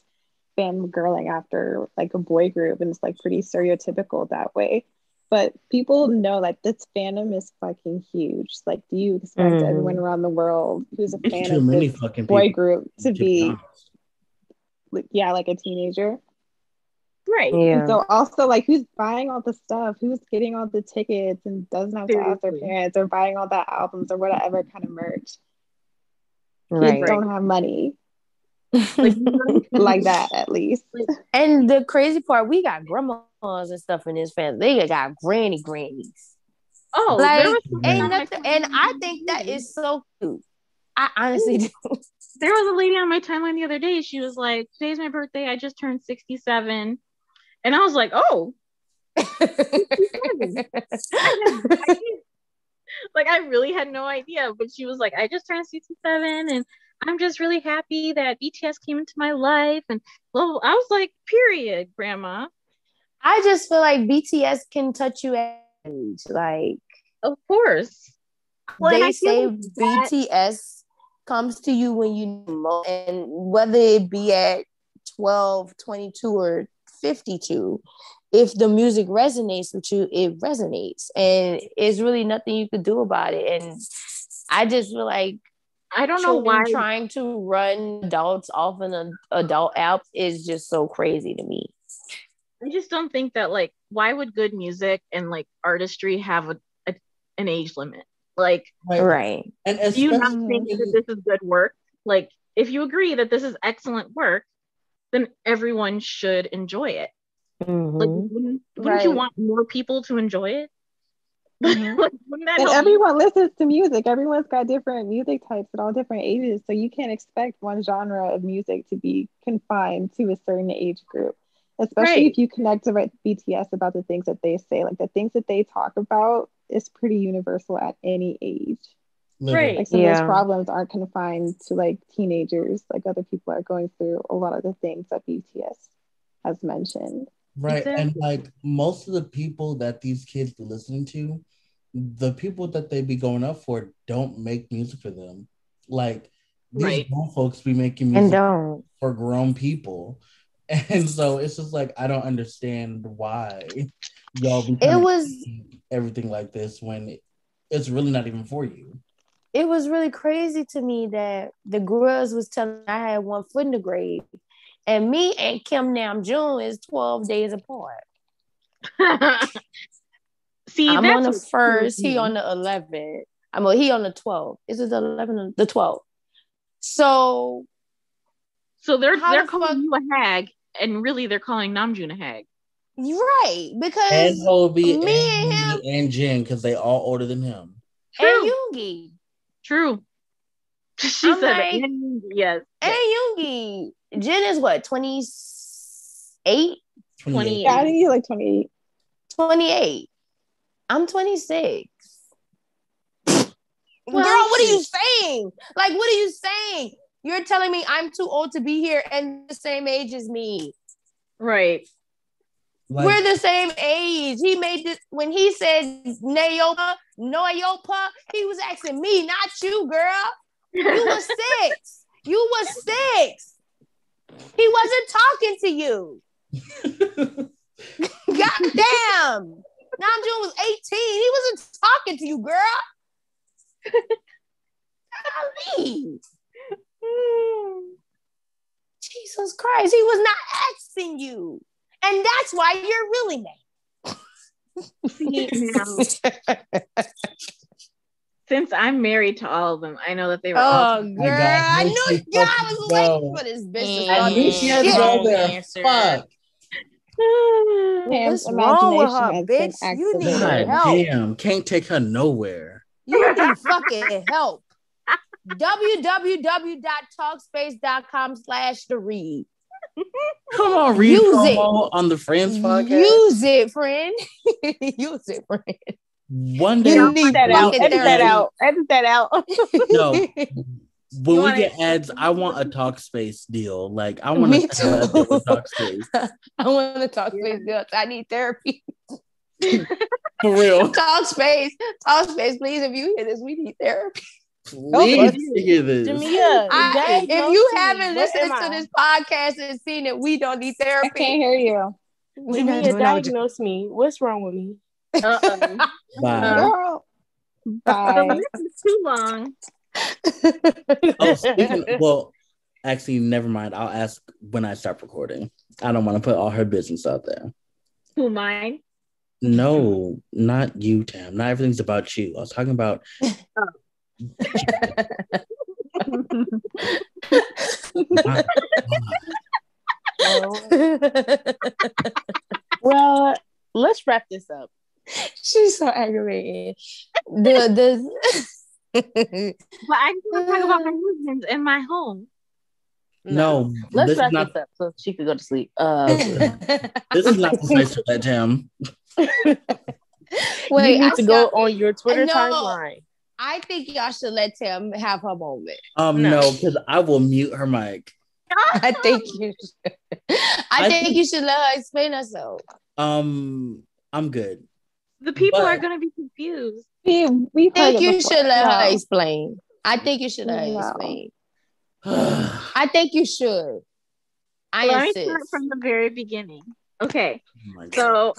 fan fangirling after like a boy group and it's like pretty stereotypical that way. But people know that this fandom is fucking huge. Like, do you expect Mhm. everyone around the world who's a It's fan too of many this fucking boy group to be, honest. like, yeah, like a teenager? right, Yeah. And so also like who's buying all the stuff, who's getting all the tickets and doesn't have to ask their parents or buying all the albums or whatever kind of merch. right. Kids don't have money like like that at least. And the crazy part, we got grandmas and stuff in this family. They got granny grannies. Oh, Like, there was Ain't nothing, and I think the that other day. is so cute. I honestly do. there was a lady on my timeline the other day. She was like, "Today's my birthday. I just turned 67," and I was like, "Oh, like I really had no idea." But she was like, "I just turned 67, and I'm just really happy that BTS came into my life." And well, I was like, "Period, Grandma." I just feel like BTS can touch you at age. Like Of course. Well, they say like that- BTS comes to you when you most, and whether it be at 12, 22, or 52, if the music resonates with you, it resonates. And it's really nothing you could do about it. And I just feel like I don't know why. trying to run adults off an adult app is just so crazy to me. I just don't think that like why would good music and like artistry have a, a an age limit? Like, Right. Right. And do you not especially think that this is good work? Like, if you agree that this is excellent work, then everyone should enjoy it. Like, Mhm. wouldn't, wouldn't you want more people to enjoy it? Mhm. like, wouldn't that And help you? everyone listens to music. Everyone's got different music types at all different ages. So you can't expect one genre of music to be confined to a certain age group. Especially Right. if you connect with BTS about the things that they say. Like the things that they talk about is pretty universal at any age. Right. Like some of those problems aren't confined to like teenagers. Like other people are going through a lot of the things that BTS has mentioned. Right. And like most of the people that these kids be listening to, the people that they be going up for don't make music for them. Like these Right. grown folks be making And music don't. for grown people. And so it's just like I don't understand why y'all be It was everything like this when it, it's really not even for you. it was really crazy to me that the girls was telling I had one foot in the grave. And me and Kim Namjoon is 12 days apart. See, I'm on the first, kills he on the 11th. I'm he on the 12th. Is it the 11th? The 12th. So So they're they're the calling fuck- you a hag, and really they're calling Namjoon a hag. right because And Hobi me and, and Yoongi and Jin because they all older than him. and Yoongi True. She I'm said like- and yes. and Yoongi. Jin is what 28? 28. Yeah, I think he's like 28. 28. I'm 26. Well, Girl, what are you saying? Like, what are you saying? You're telling me I'm too old to be here and the same age as me. Right. Like, We're the same age. He made this when he said Nayopa, Noyopa, he was asking me, not you, girl. You were six. You were six. He wasn't talking to you. God damn. Namjoon was 18. He wasn't talking to you, girl. Golly. Hmm. Jesus Christ. He was not asking you. And that's why you're really mad. Since I'm married to all of them, I know that they were all Oh, girl. my God, I knew she yeah, I fucking was waiting no. for this bitch to I start I knew knew this she had to shit. go Wrong there. answer. Fuck. What's wrong with her, bitch? You need. God help. damn. Can't take her nowhere. You need fucking help. www.talkspace.com slash the read. Come on, read Use promo on the Friends podcast. Use it, friend. Use it, friend. One You day, Edit need that out. Edit that out. Edit that out. no. When we get it- ads, I want a Talkspace deal. Like I want Me to a deal too. with Talkspace I want to talk space. girls. I need therapy. for real. Talkspace. Talk space, please. If you hear this, we need therapy. Please hear this. Jamia, I, if you haven't What listened to I? this podcast and seen it, we don't need therapy. I can't hear you. We're not Jamia, doing diagnose me. What's wrong with me? Uh-oh. Bye. Girl. Bye. list is too long. Oh, speaking. Well, actually, never mind. I'll ask when I start recording. I don't want to put all her business out there. Who mine? No, not you, Tam. Not everything's about you. I was talking about. My well, let's wrap this up. She's so aggravating. The the But I just want to talk about my husband in my home. no, Let's this wrap not. this up so she could go to sleep. Uh, This is not the place for that, Tam. Wait, you need I to go on your Twitter No. timeline. I think y'all should let Tim have her moment. Um, No. no, because I will mute her mic. I think you should. I, I think, think- you should let her explain herself. Um, I'm good. The people But- are going to be confused. We, we've think you before. should let her explain. I think you should let her explain. oh I think you should. I Let me insist. start from the very beginning. Okay. my God.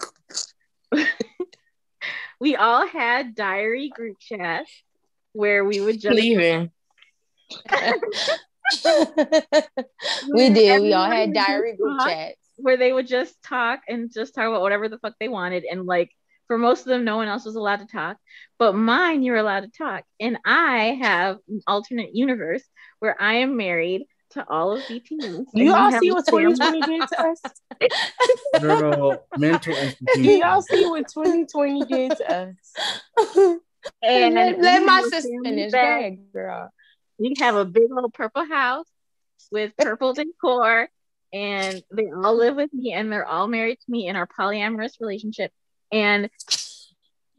So we all had diary group chats where we would just Leaving. we did. We all had diary group talk, chats. where they would just talk and just talk about whatever the fuck they wanted and like for most of them no one else was allowed to talk but mine you're allowed to talk and i have an alternate universe where i am married to all of BTS. You all see a what family. 2020 did to us? Girl, mental Do y'all see what 2020 did to us? And let, we let have my a sister family finish. Go bed. girl. we have a big old purple house with purple decor and they all live with me and they're all married to me in our polyamorous relationship and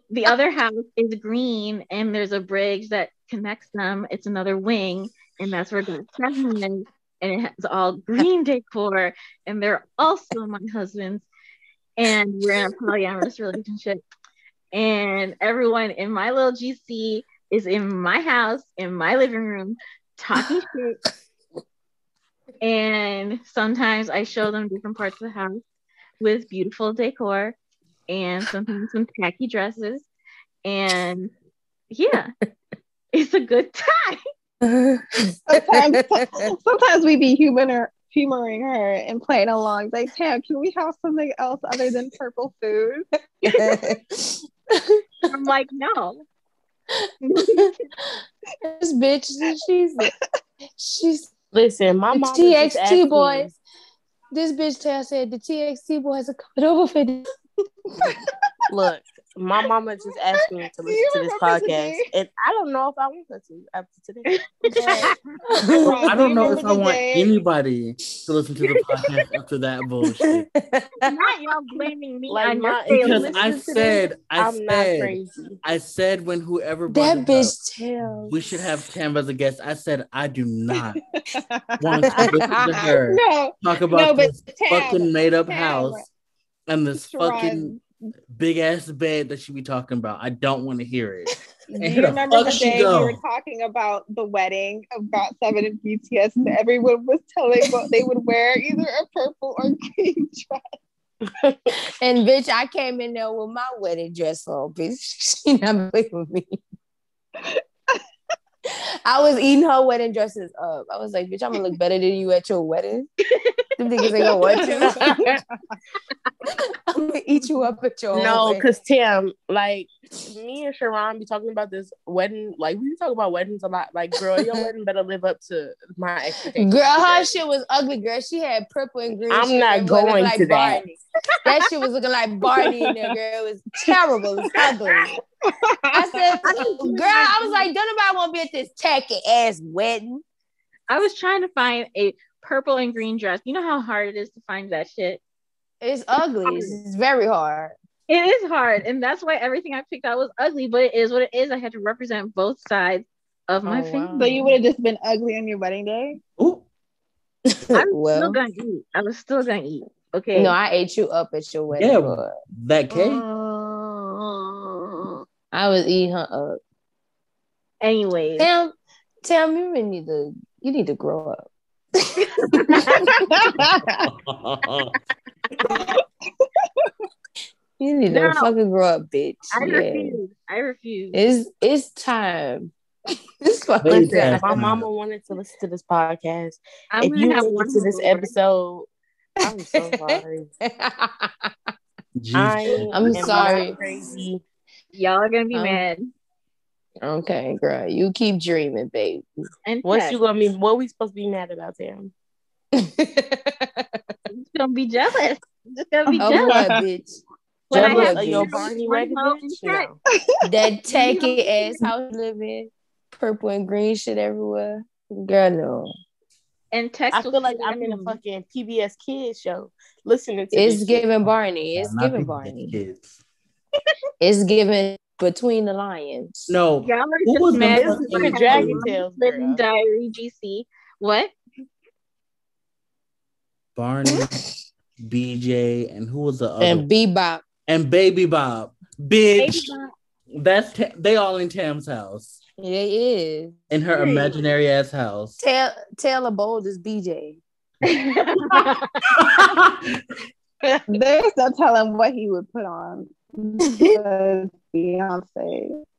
the other house is green and there's a bridge that connects them it's another wing and that's where God seven is and it has all green decor and they're also my husband's and we're in a polyamorous relationship and everyone in my little gc is in my house in my living room talking shit. And sometimes I show them different parts of the house with beautiful decor and sometimes some tacky dresses. And yeah, it's a good time. Sometimes, sometimes we be humor, humoring her and playing along. Like, Tam, can we have something else other than purple food? I'm like, no. this bitch, she's she's Listen, my mom TXT boys. this bitch Tail said the TXT boys are coming over for this. Look, my mama just asked me to listen to this podcast, and I don't know if I want her to after today. I don't know if I want anybody to listen to the podcast after that bullshit. Not y'all blaming me Like on your my- Because I listen to said, I I'm not said. I said when whoever brought That it up, bitch Tail. we should have Tam as a guest. I said I do not want to listen to her no, talk about no, this Tam, fucking made up Tam, house and this fucking Sharron, big ass bed that she be talking about. I don't want to hear it. Do And you here the remember the day go. we were talking about the wedding of GOT7 and BTS, and everyone was telling what they would wear, either a purple or green dress. And bitch, I came in there with my wedding dress on, bitch. She not playing with me. I was eating her wedding dresses up. I was like, bitch, I'm gonna look better than you at your wedding. Them niggas ain't gonna want to. I'm gonna eat you up at your No, because Tim, like me and Sharron be talking about this wedding. Like we talk about weddings a lot. Like, girl, your wedding better live up to my expectations. Girl, her shit was ugly, girl. She had purple and green. I'm not and boy looked going like to that. Barney. That shit was looking like Barney in there, girl. It was terrible. It was ugly. I said, girl, I was like, don't nobody want to be at this tacky ass wedding. I was trying to find a purple and green dress. You know how hard it is to find that shit. It's ugly. It's, it's very hard. It is hard, and that's why everything I picked out was ugly. But it is what it is. I had to represent both sides of my Oh, family. wow. So you would have just been ugly on your wedding day. Ooh, I'm still gonna eat. I was still gonna eat. Okay. no, I ate you up at your wedding. Yeah. boy. that cake. Uh, I was eating her up. anyways, Tam, Tam, you really need to, you need to grow up. You need to fucking grow up, bitch. I Yeah. refuse. I refuse. It's it's time. it's fucking Listen, Listen, time. my mama wanted to listen to this podcast. I'm if you have listen to this more. episode, I'm so sorry. I I'm sorry. Crazy. Y'all are gonna be Um, mad. okay, girl, you keep dreaming, baby. And What text. you gonna be? What we supposed to be mad about, Tim? Just gonna be jealous. Just gonna be oh jealous. what, bitch? When I Jealous have of your. Barney One wedding, home bitch? check. No. That tacky ass house living, purple and green shit everywhere. Girl, no. And text. I feel like I'm in a fucking PBS Kids show listening to It's this shit. giving Barney. It's Not giving Barney. Kids. It's giving between the lions. No, Y'all are Who was just the mad. fucking because I have Dragon a Tales, Living? Diary GC. What? Barney, mm-hmm. BJ, and who was the other? And Bebop. and Baby Bop, Baby bitch. Bob. That's Ta- they all in Tam's house, It is. in her Period. imaginary ass house. Tail Taylor Bold is BJ. There's no telling what he would put on. Beyonce.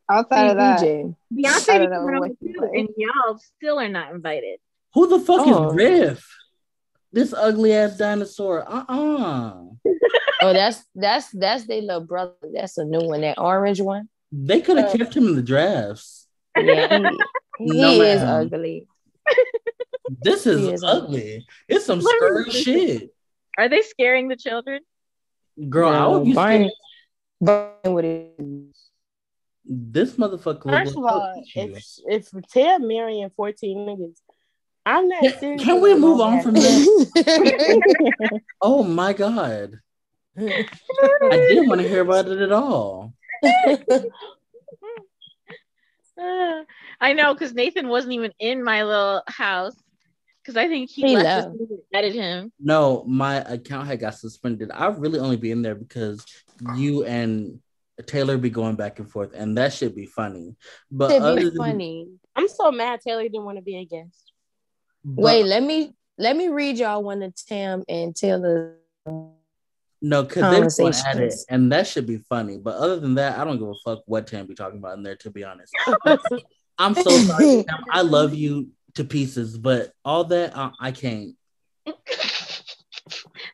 Outside of that, BJ. I Beyonce don't know what he too, and y'all still are not invited. Who the fuck Oh. is Riff? This ugly ass dinosaur. Uh uh Oh, that's that's that's their little brother. That's a new one. That orange one. They could have Uh, kept him in the drafts. Yeah, he, he No, is ma'am. ugly. This is is ugly. It's some What scary shit. Are they scaring the children? Girl, I would be Barney- scared. Barney would it. This motherfucker. First of all, if if Tim marrying 14 niggas, I'm not Can, serious. can we move on from that? Oh my god. I didn't want to hear about it at all. Uh, I know because Nathan wasn't even in my little house because I think he, He left left. as soon as I added him. No, my account had got suspended. I've really only be in there because you and Taylor be going back and forth, and that should be funny. But It'd other be than, funny. I'm so mad Taylor didn't want to be a guest. But- Wait, let me let me read y'all one of Tam and Taylor. no, because they're going at it, and that should be funny. But other than that, I don't give a fuck what Tam be talking about in there. To be honest, I'm so sorry. Tam. I love you to pieces, but all that uh, I can't.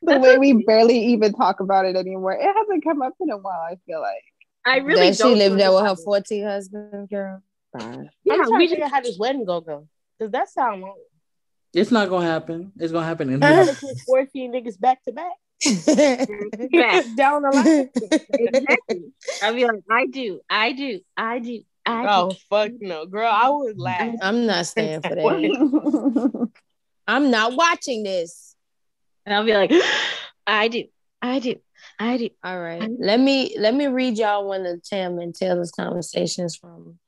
the way we barely even talk about it anymore. It hasn't come up in a while, I feel like. I really that don't lived feel there with her about it. 14 husband, girl. Bye. Yeah, I'm trying we to figure out how this wedding go go. Does that sound long? It's not gonna happen. It's gonna happen in here. 14 niggas back to back Back. down the line. exactly. I'll be like, I do, I do, I do, I do. Oh fuck no, girl! I would laugh. I'm not staying for that. I'm not watching this. And I'll be like, I do, I do, I do. All right. Let me let me read y'all one of Tam and Taylor's conversations from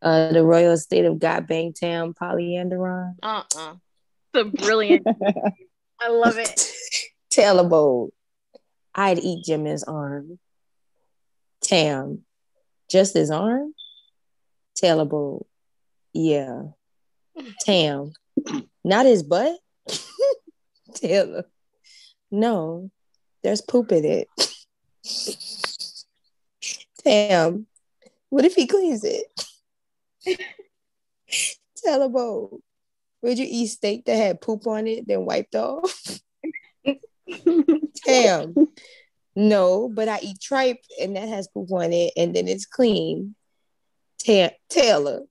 uh the Royal Estate of God Bang Tam Polyanderon. Uh uh The brilliant. I love it. Taylor Bold. I'd eat Jimmy's arm. Tam. Just his arm? Taylor Bold. Yeah. Tam. Not his butt? Taylor. No. There's poop in it. Tam. What if he cleans it? Taylor Bold. Would you eat steak that had poop on it, then wiped off? Damn. No, but I eat tripe and that has poop on it and then it's clean. Ta- Taylor.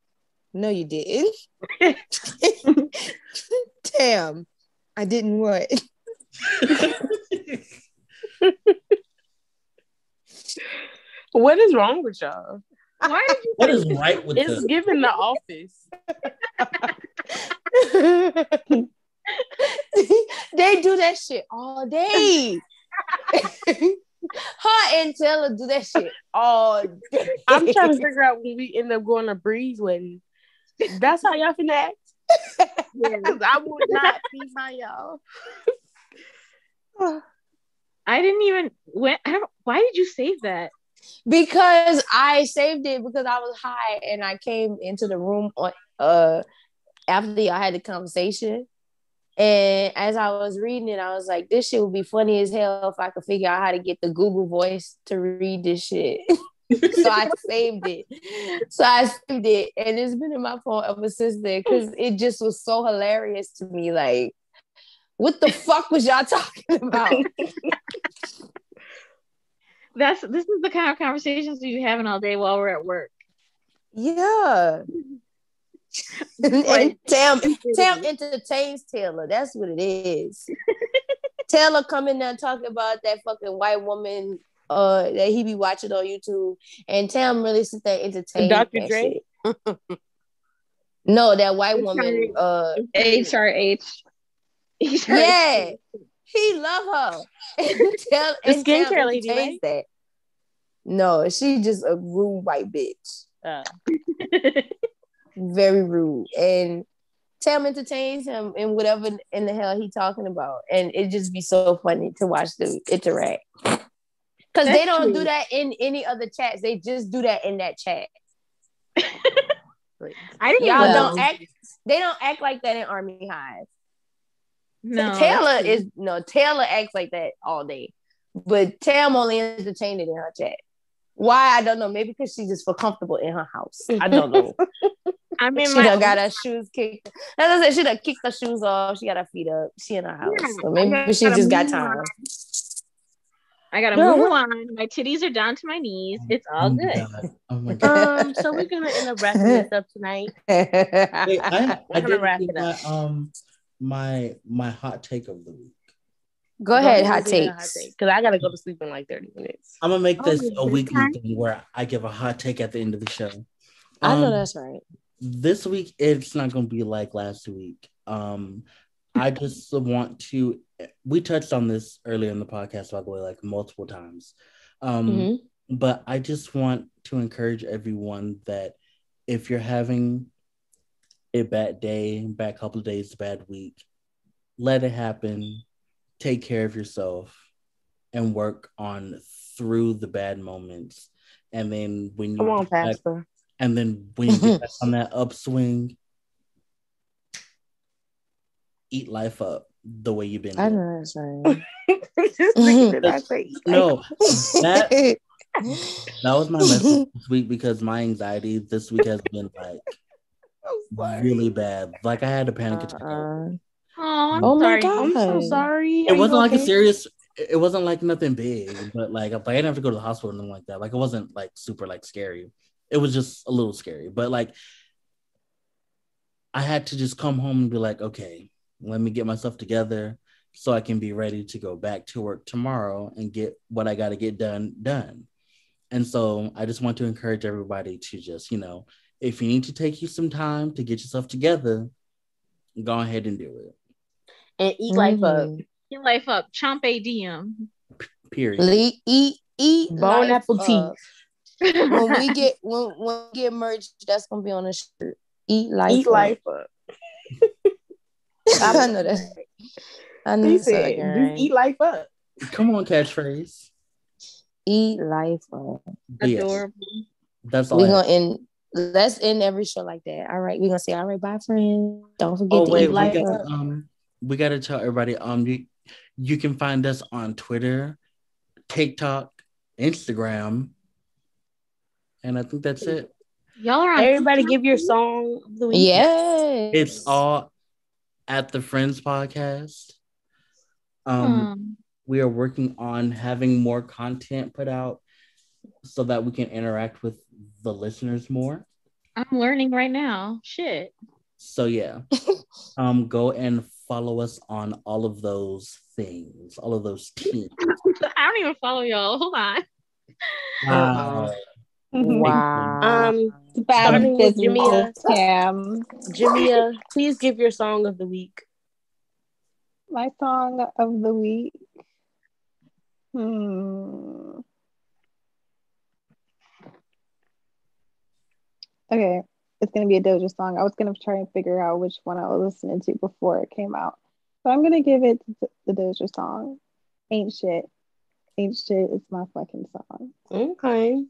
No, you didn't. Tam. I didn't what? What is wrong with y'all? Why did you What is right with It's the giving the office. they do that shit all day. Her and Taylor do that shit all day. I'm trying to figure out when we end up going to Breeze wedding. That's how y'all finna act. 'Cause I would not be by y'all. I didn't even when I don't, why did you save that? because I saved it because I was high and I came into the room on uh after y'all had the conversation. And as I was reading it, I was like, this shit would be funny as hell if I could figure out how to get the Google voice to read this shit. so I saved it. So I saved it. And it's been in my phone ever since then because it just was so hilarious to me. Like, what the fuck was y'all talking about? That's this is the kind of conversations be having all day while we're at work. Yeah. and Tam, Tam entertains Taylor. That's what it is. Taylor coming there talking about that fucking white woman uh that he be watching on YouTube, and Tam really sit there entertaining. Dr. Dre? no, that white woman. Uh, HRH. yeah, he love her. And Tam, The skincare lady, entertains that. No, she just a rude white bitch. Uh, very rude. And Tam entertains him in whatever in the hell he talking about. And it just be so funny to watch them interact. Because they don't true. do that in any other chats. They just do that in that chat. I didn't y'all even don't act they don't act like that in army hive. No, taylor is no taylor acts like that all day. But tam only entertained it in her chat. Why? I don't know. Maybe because she just feel comfortable in her house. I don't know. I'm in she my done got her shoes kicked. As I said, she done kicked her shoes off. She got her feet up. She in her house. Yeah, so maybe I she gotta just got time. on. I gotta Girl, move on. My titties are down to my knees. It's all Oh good. God. Oh my god. um, so we're gonna end up wrapping this up tonight. Wait, I, I gonna did wrap do it my up. um my my hot take of the week. Go ahead, hot takes. Because I gotta go to sleep in like 30 minutes. I'm gonna make Oh, this it's a weekly bedtime? thing where I give a hot take at the end of the show. I know Um, that's right. This week it's not going to be like last week. Um, I just want to. We touched on this earlier in the podcast, by the way, like multiple times. Um, Mhm. But I just want to encourage everyone that if you're having a bad day, bad couple of days, bad week, let it happen. Take care of yourself and work on through the bad moments. And then when you Come on, back- Pastor. And then when you get back on that upswing, eat life up the way you've been. I doing. know that's right. Just looking at that face. No, that that was my message this week because my anxiety this week has been like really bad. Like I had a panic attack. Uh-uh. Oh, I'm Oh my sorry. God. I'm so sorry. It Are wasn't like a serious. It wasn't like nothing big, but like, like I didn't have to go to the hospital or anything like that. Like it wasn't like super like scary. It was just a little scary, but like I had to just come home and be like, okay, let me get myself together so I can be ready to go back to work tomorrow and get what I got to get done done. And so I just want to encourage everybody to just, you know, if you need to take you some time to get yourself together, go ahead and do it. And eat life up. Mhm. Your life up. Chomp a DM. Period. Le- eat, eat, Bon life appetit. Up. When we get when when we get merged, that's gonna be on the shirt. Eat life. Eat up. life up. I know that. I know He said, like, eat life up. Come on, catchphrase. Eat life up. Yes, Adorable. that's all. We're gonna end. Let's end every show like that. All right, we're gonna say, all right, bye, friends. Don't forget Oh to wait, eat we life got up. um, we got to tell everybody um, you you can find us on Twitter, TikTok, Instagram, and I think that's it. Y'all are on Everybody give your song of the week. Yes. It's all at the Friends podcast. Um, Um, we are working on having more content put out so that we can interact with the listeners more. I'm learning right now. Shit. So yeah, um, go and follow us on all of those things, all of those teams. I don't even follow y'all. Hold on. Wow. Wow. Um, Bad Starting with business, Jamia. Cam. Jamia, please give your song of the week. My song of the week. Hmm. Okay, it's gonna be a Doja song. I was gonna try and figure out which one I was listening to before it came out, but I'm gonna give it the Doja song. Ain't shit. Ain't shit. It's my fucking song. Okay.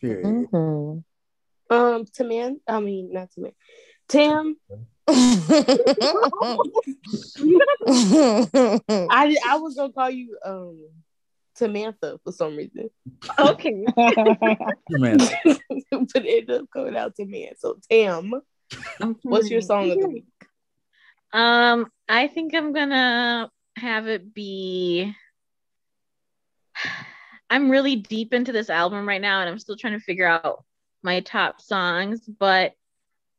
Period. Mhm. Um, Taman, I mean not Taman. Tam, I I was gonna call you um Samantha for some reason, Okay. Man, but it ended up coming out to man. So Tam, what's your song of the week? Um, I think I'm gonna have it be. I'm really deep into this album right now, and I'm still trying to figure out my top songs. But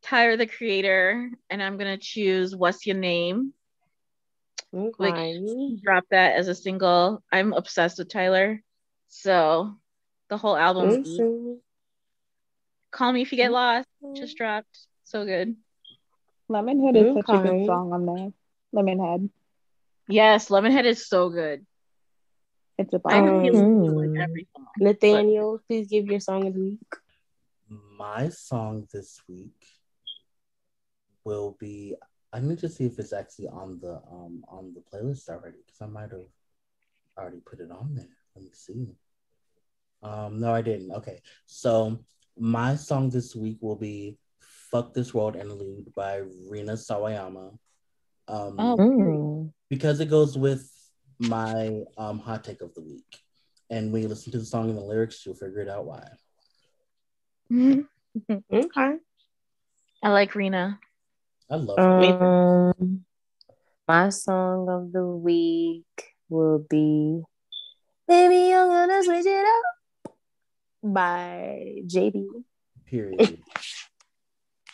Tyler, the creator, and I'm gonna choose "What's Your Name." Okay. Drop that as a single. I'm obsessed with Tyler, so the whole album. Okay. Call me if you get lost. Just dropped. So good. Lemonhead is such a good song on there. Lemonhead. Yes, Lemonhead is so good. It's a I bop. Um, feel like every song. Nathaniel, please give your song of the week. my song this week will be. I need to see if it's actually on the um on the playlist already because I might have already put it on there. Let me see. Um, no, I didn't. Okay, so my song this week will be "Fuck This World Interlude" by Rina Sawayama. Um, Oh. Because it goes with my um hot take of the week, and when you listen to the song and the lyrics, you'll figure it out why. Okay. I like Rina. I love it. Um, my song of the week will be Baby, I'm gonna switch it up by JB. Period.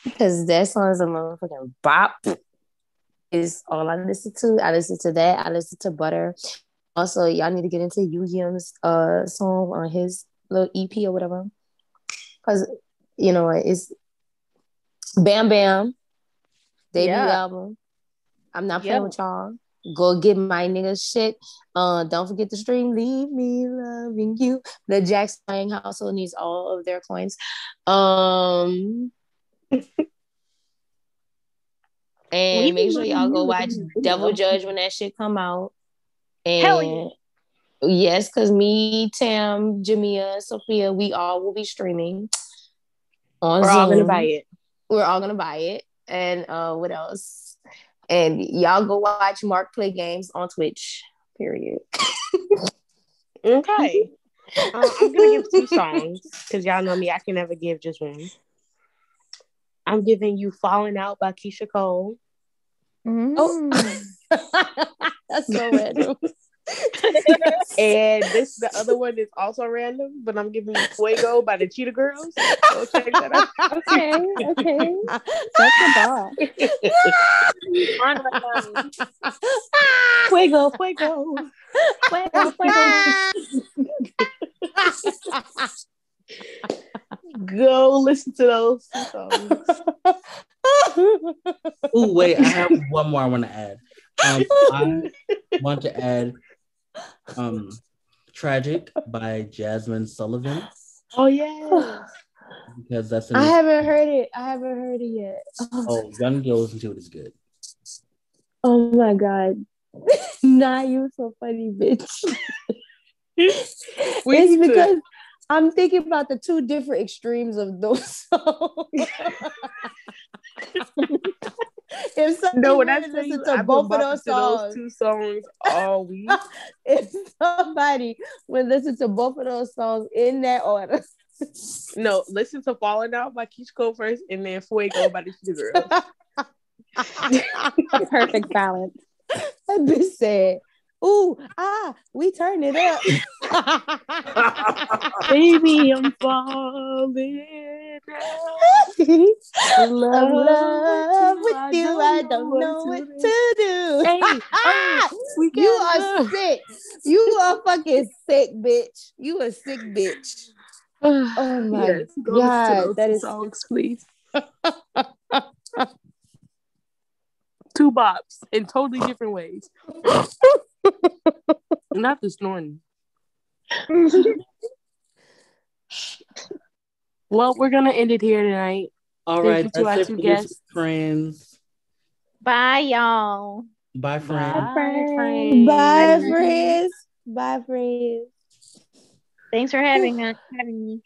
Because that song is a motherfucking bop. Is all I listen to. I listen to that. I listen to Butter. Also, y'all need to get into Yu uh song on his little EP or whatever. Cause you know it's Bam Bam debut Yeah. album. I'm not playing Yeah. with y'all. Go get my nigga shit. Uh, don't forget to stream "Leave Me Loving You." The Jackson household needs all of their coins. Um, and make sure y'all go watch Devil. Judge when that shit come out. And Hell yeah. yes, because me, Tam, Jamia, Sophia, we all will be streaming on We're all gonna buy it. We're all gonna buy it. And uh, what else? And y'all go watch Mark play games on Twitch. Period. Okay. Uh, I'm gonna give two songs because y'all know me. I can never give just one. I'm giving you "Falling Out" by Keyshia Cole. Oh, mm. that's so random. and this the other one is also random, but I'm giving you Fuego by the Cheetah Girls. So check that out. Okay, okay. That's a bar. Fuego, Fuego. Fuego, fuego. Go listen to those two songs. Oh wait, I have one more I want to add. Um, I want to add um, "Tragic" by Jazmine Sullivan Oh yeah. because that's I haven't heard it. I haven't heard it yet. oh young girl listen to it is good. Oh my god. nah, you so funny, bitch. It's because I'm thinking about the two different extremes of those songs. if somebody No, when I you, listen to I've both of those to those songs, two songs all week. if somebody would listen to both of those songs in that order, No, listen to "Falling Out" by Keyshia Cole first, and then "Fuego" by the Cheetah Girls. Perfect balance. that bitch said, "Ooh, ah, we turn it up." Baby, I'm falling In love love with you, I don't know what to do. Hey, We you are love. sick. You are fucking sick, bitch. You a sick bitch. Oh my yes, to God, that is- songs, please. Two bops in totally different ways. Not the snoring. well, we're gonna end it here tonight. All Thank right, you to our two guests. friends. Bye, y'all. Bye, friends. Bye, friends. Bye, friends. Bye, friends. Thanks for having us having me.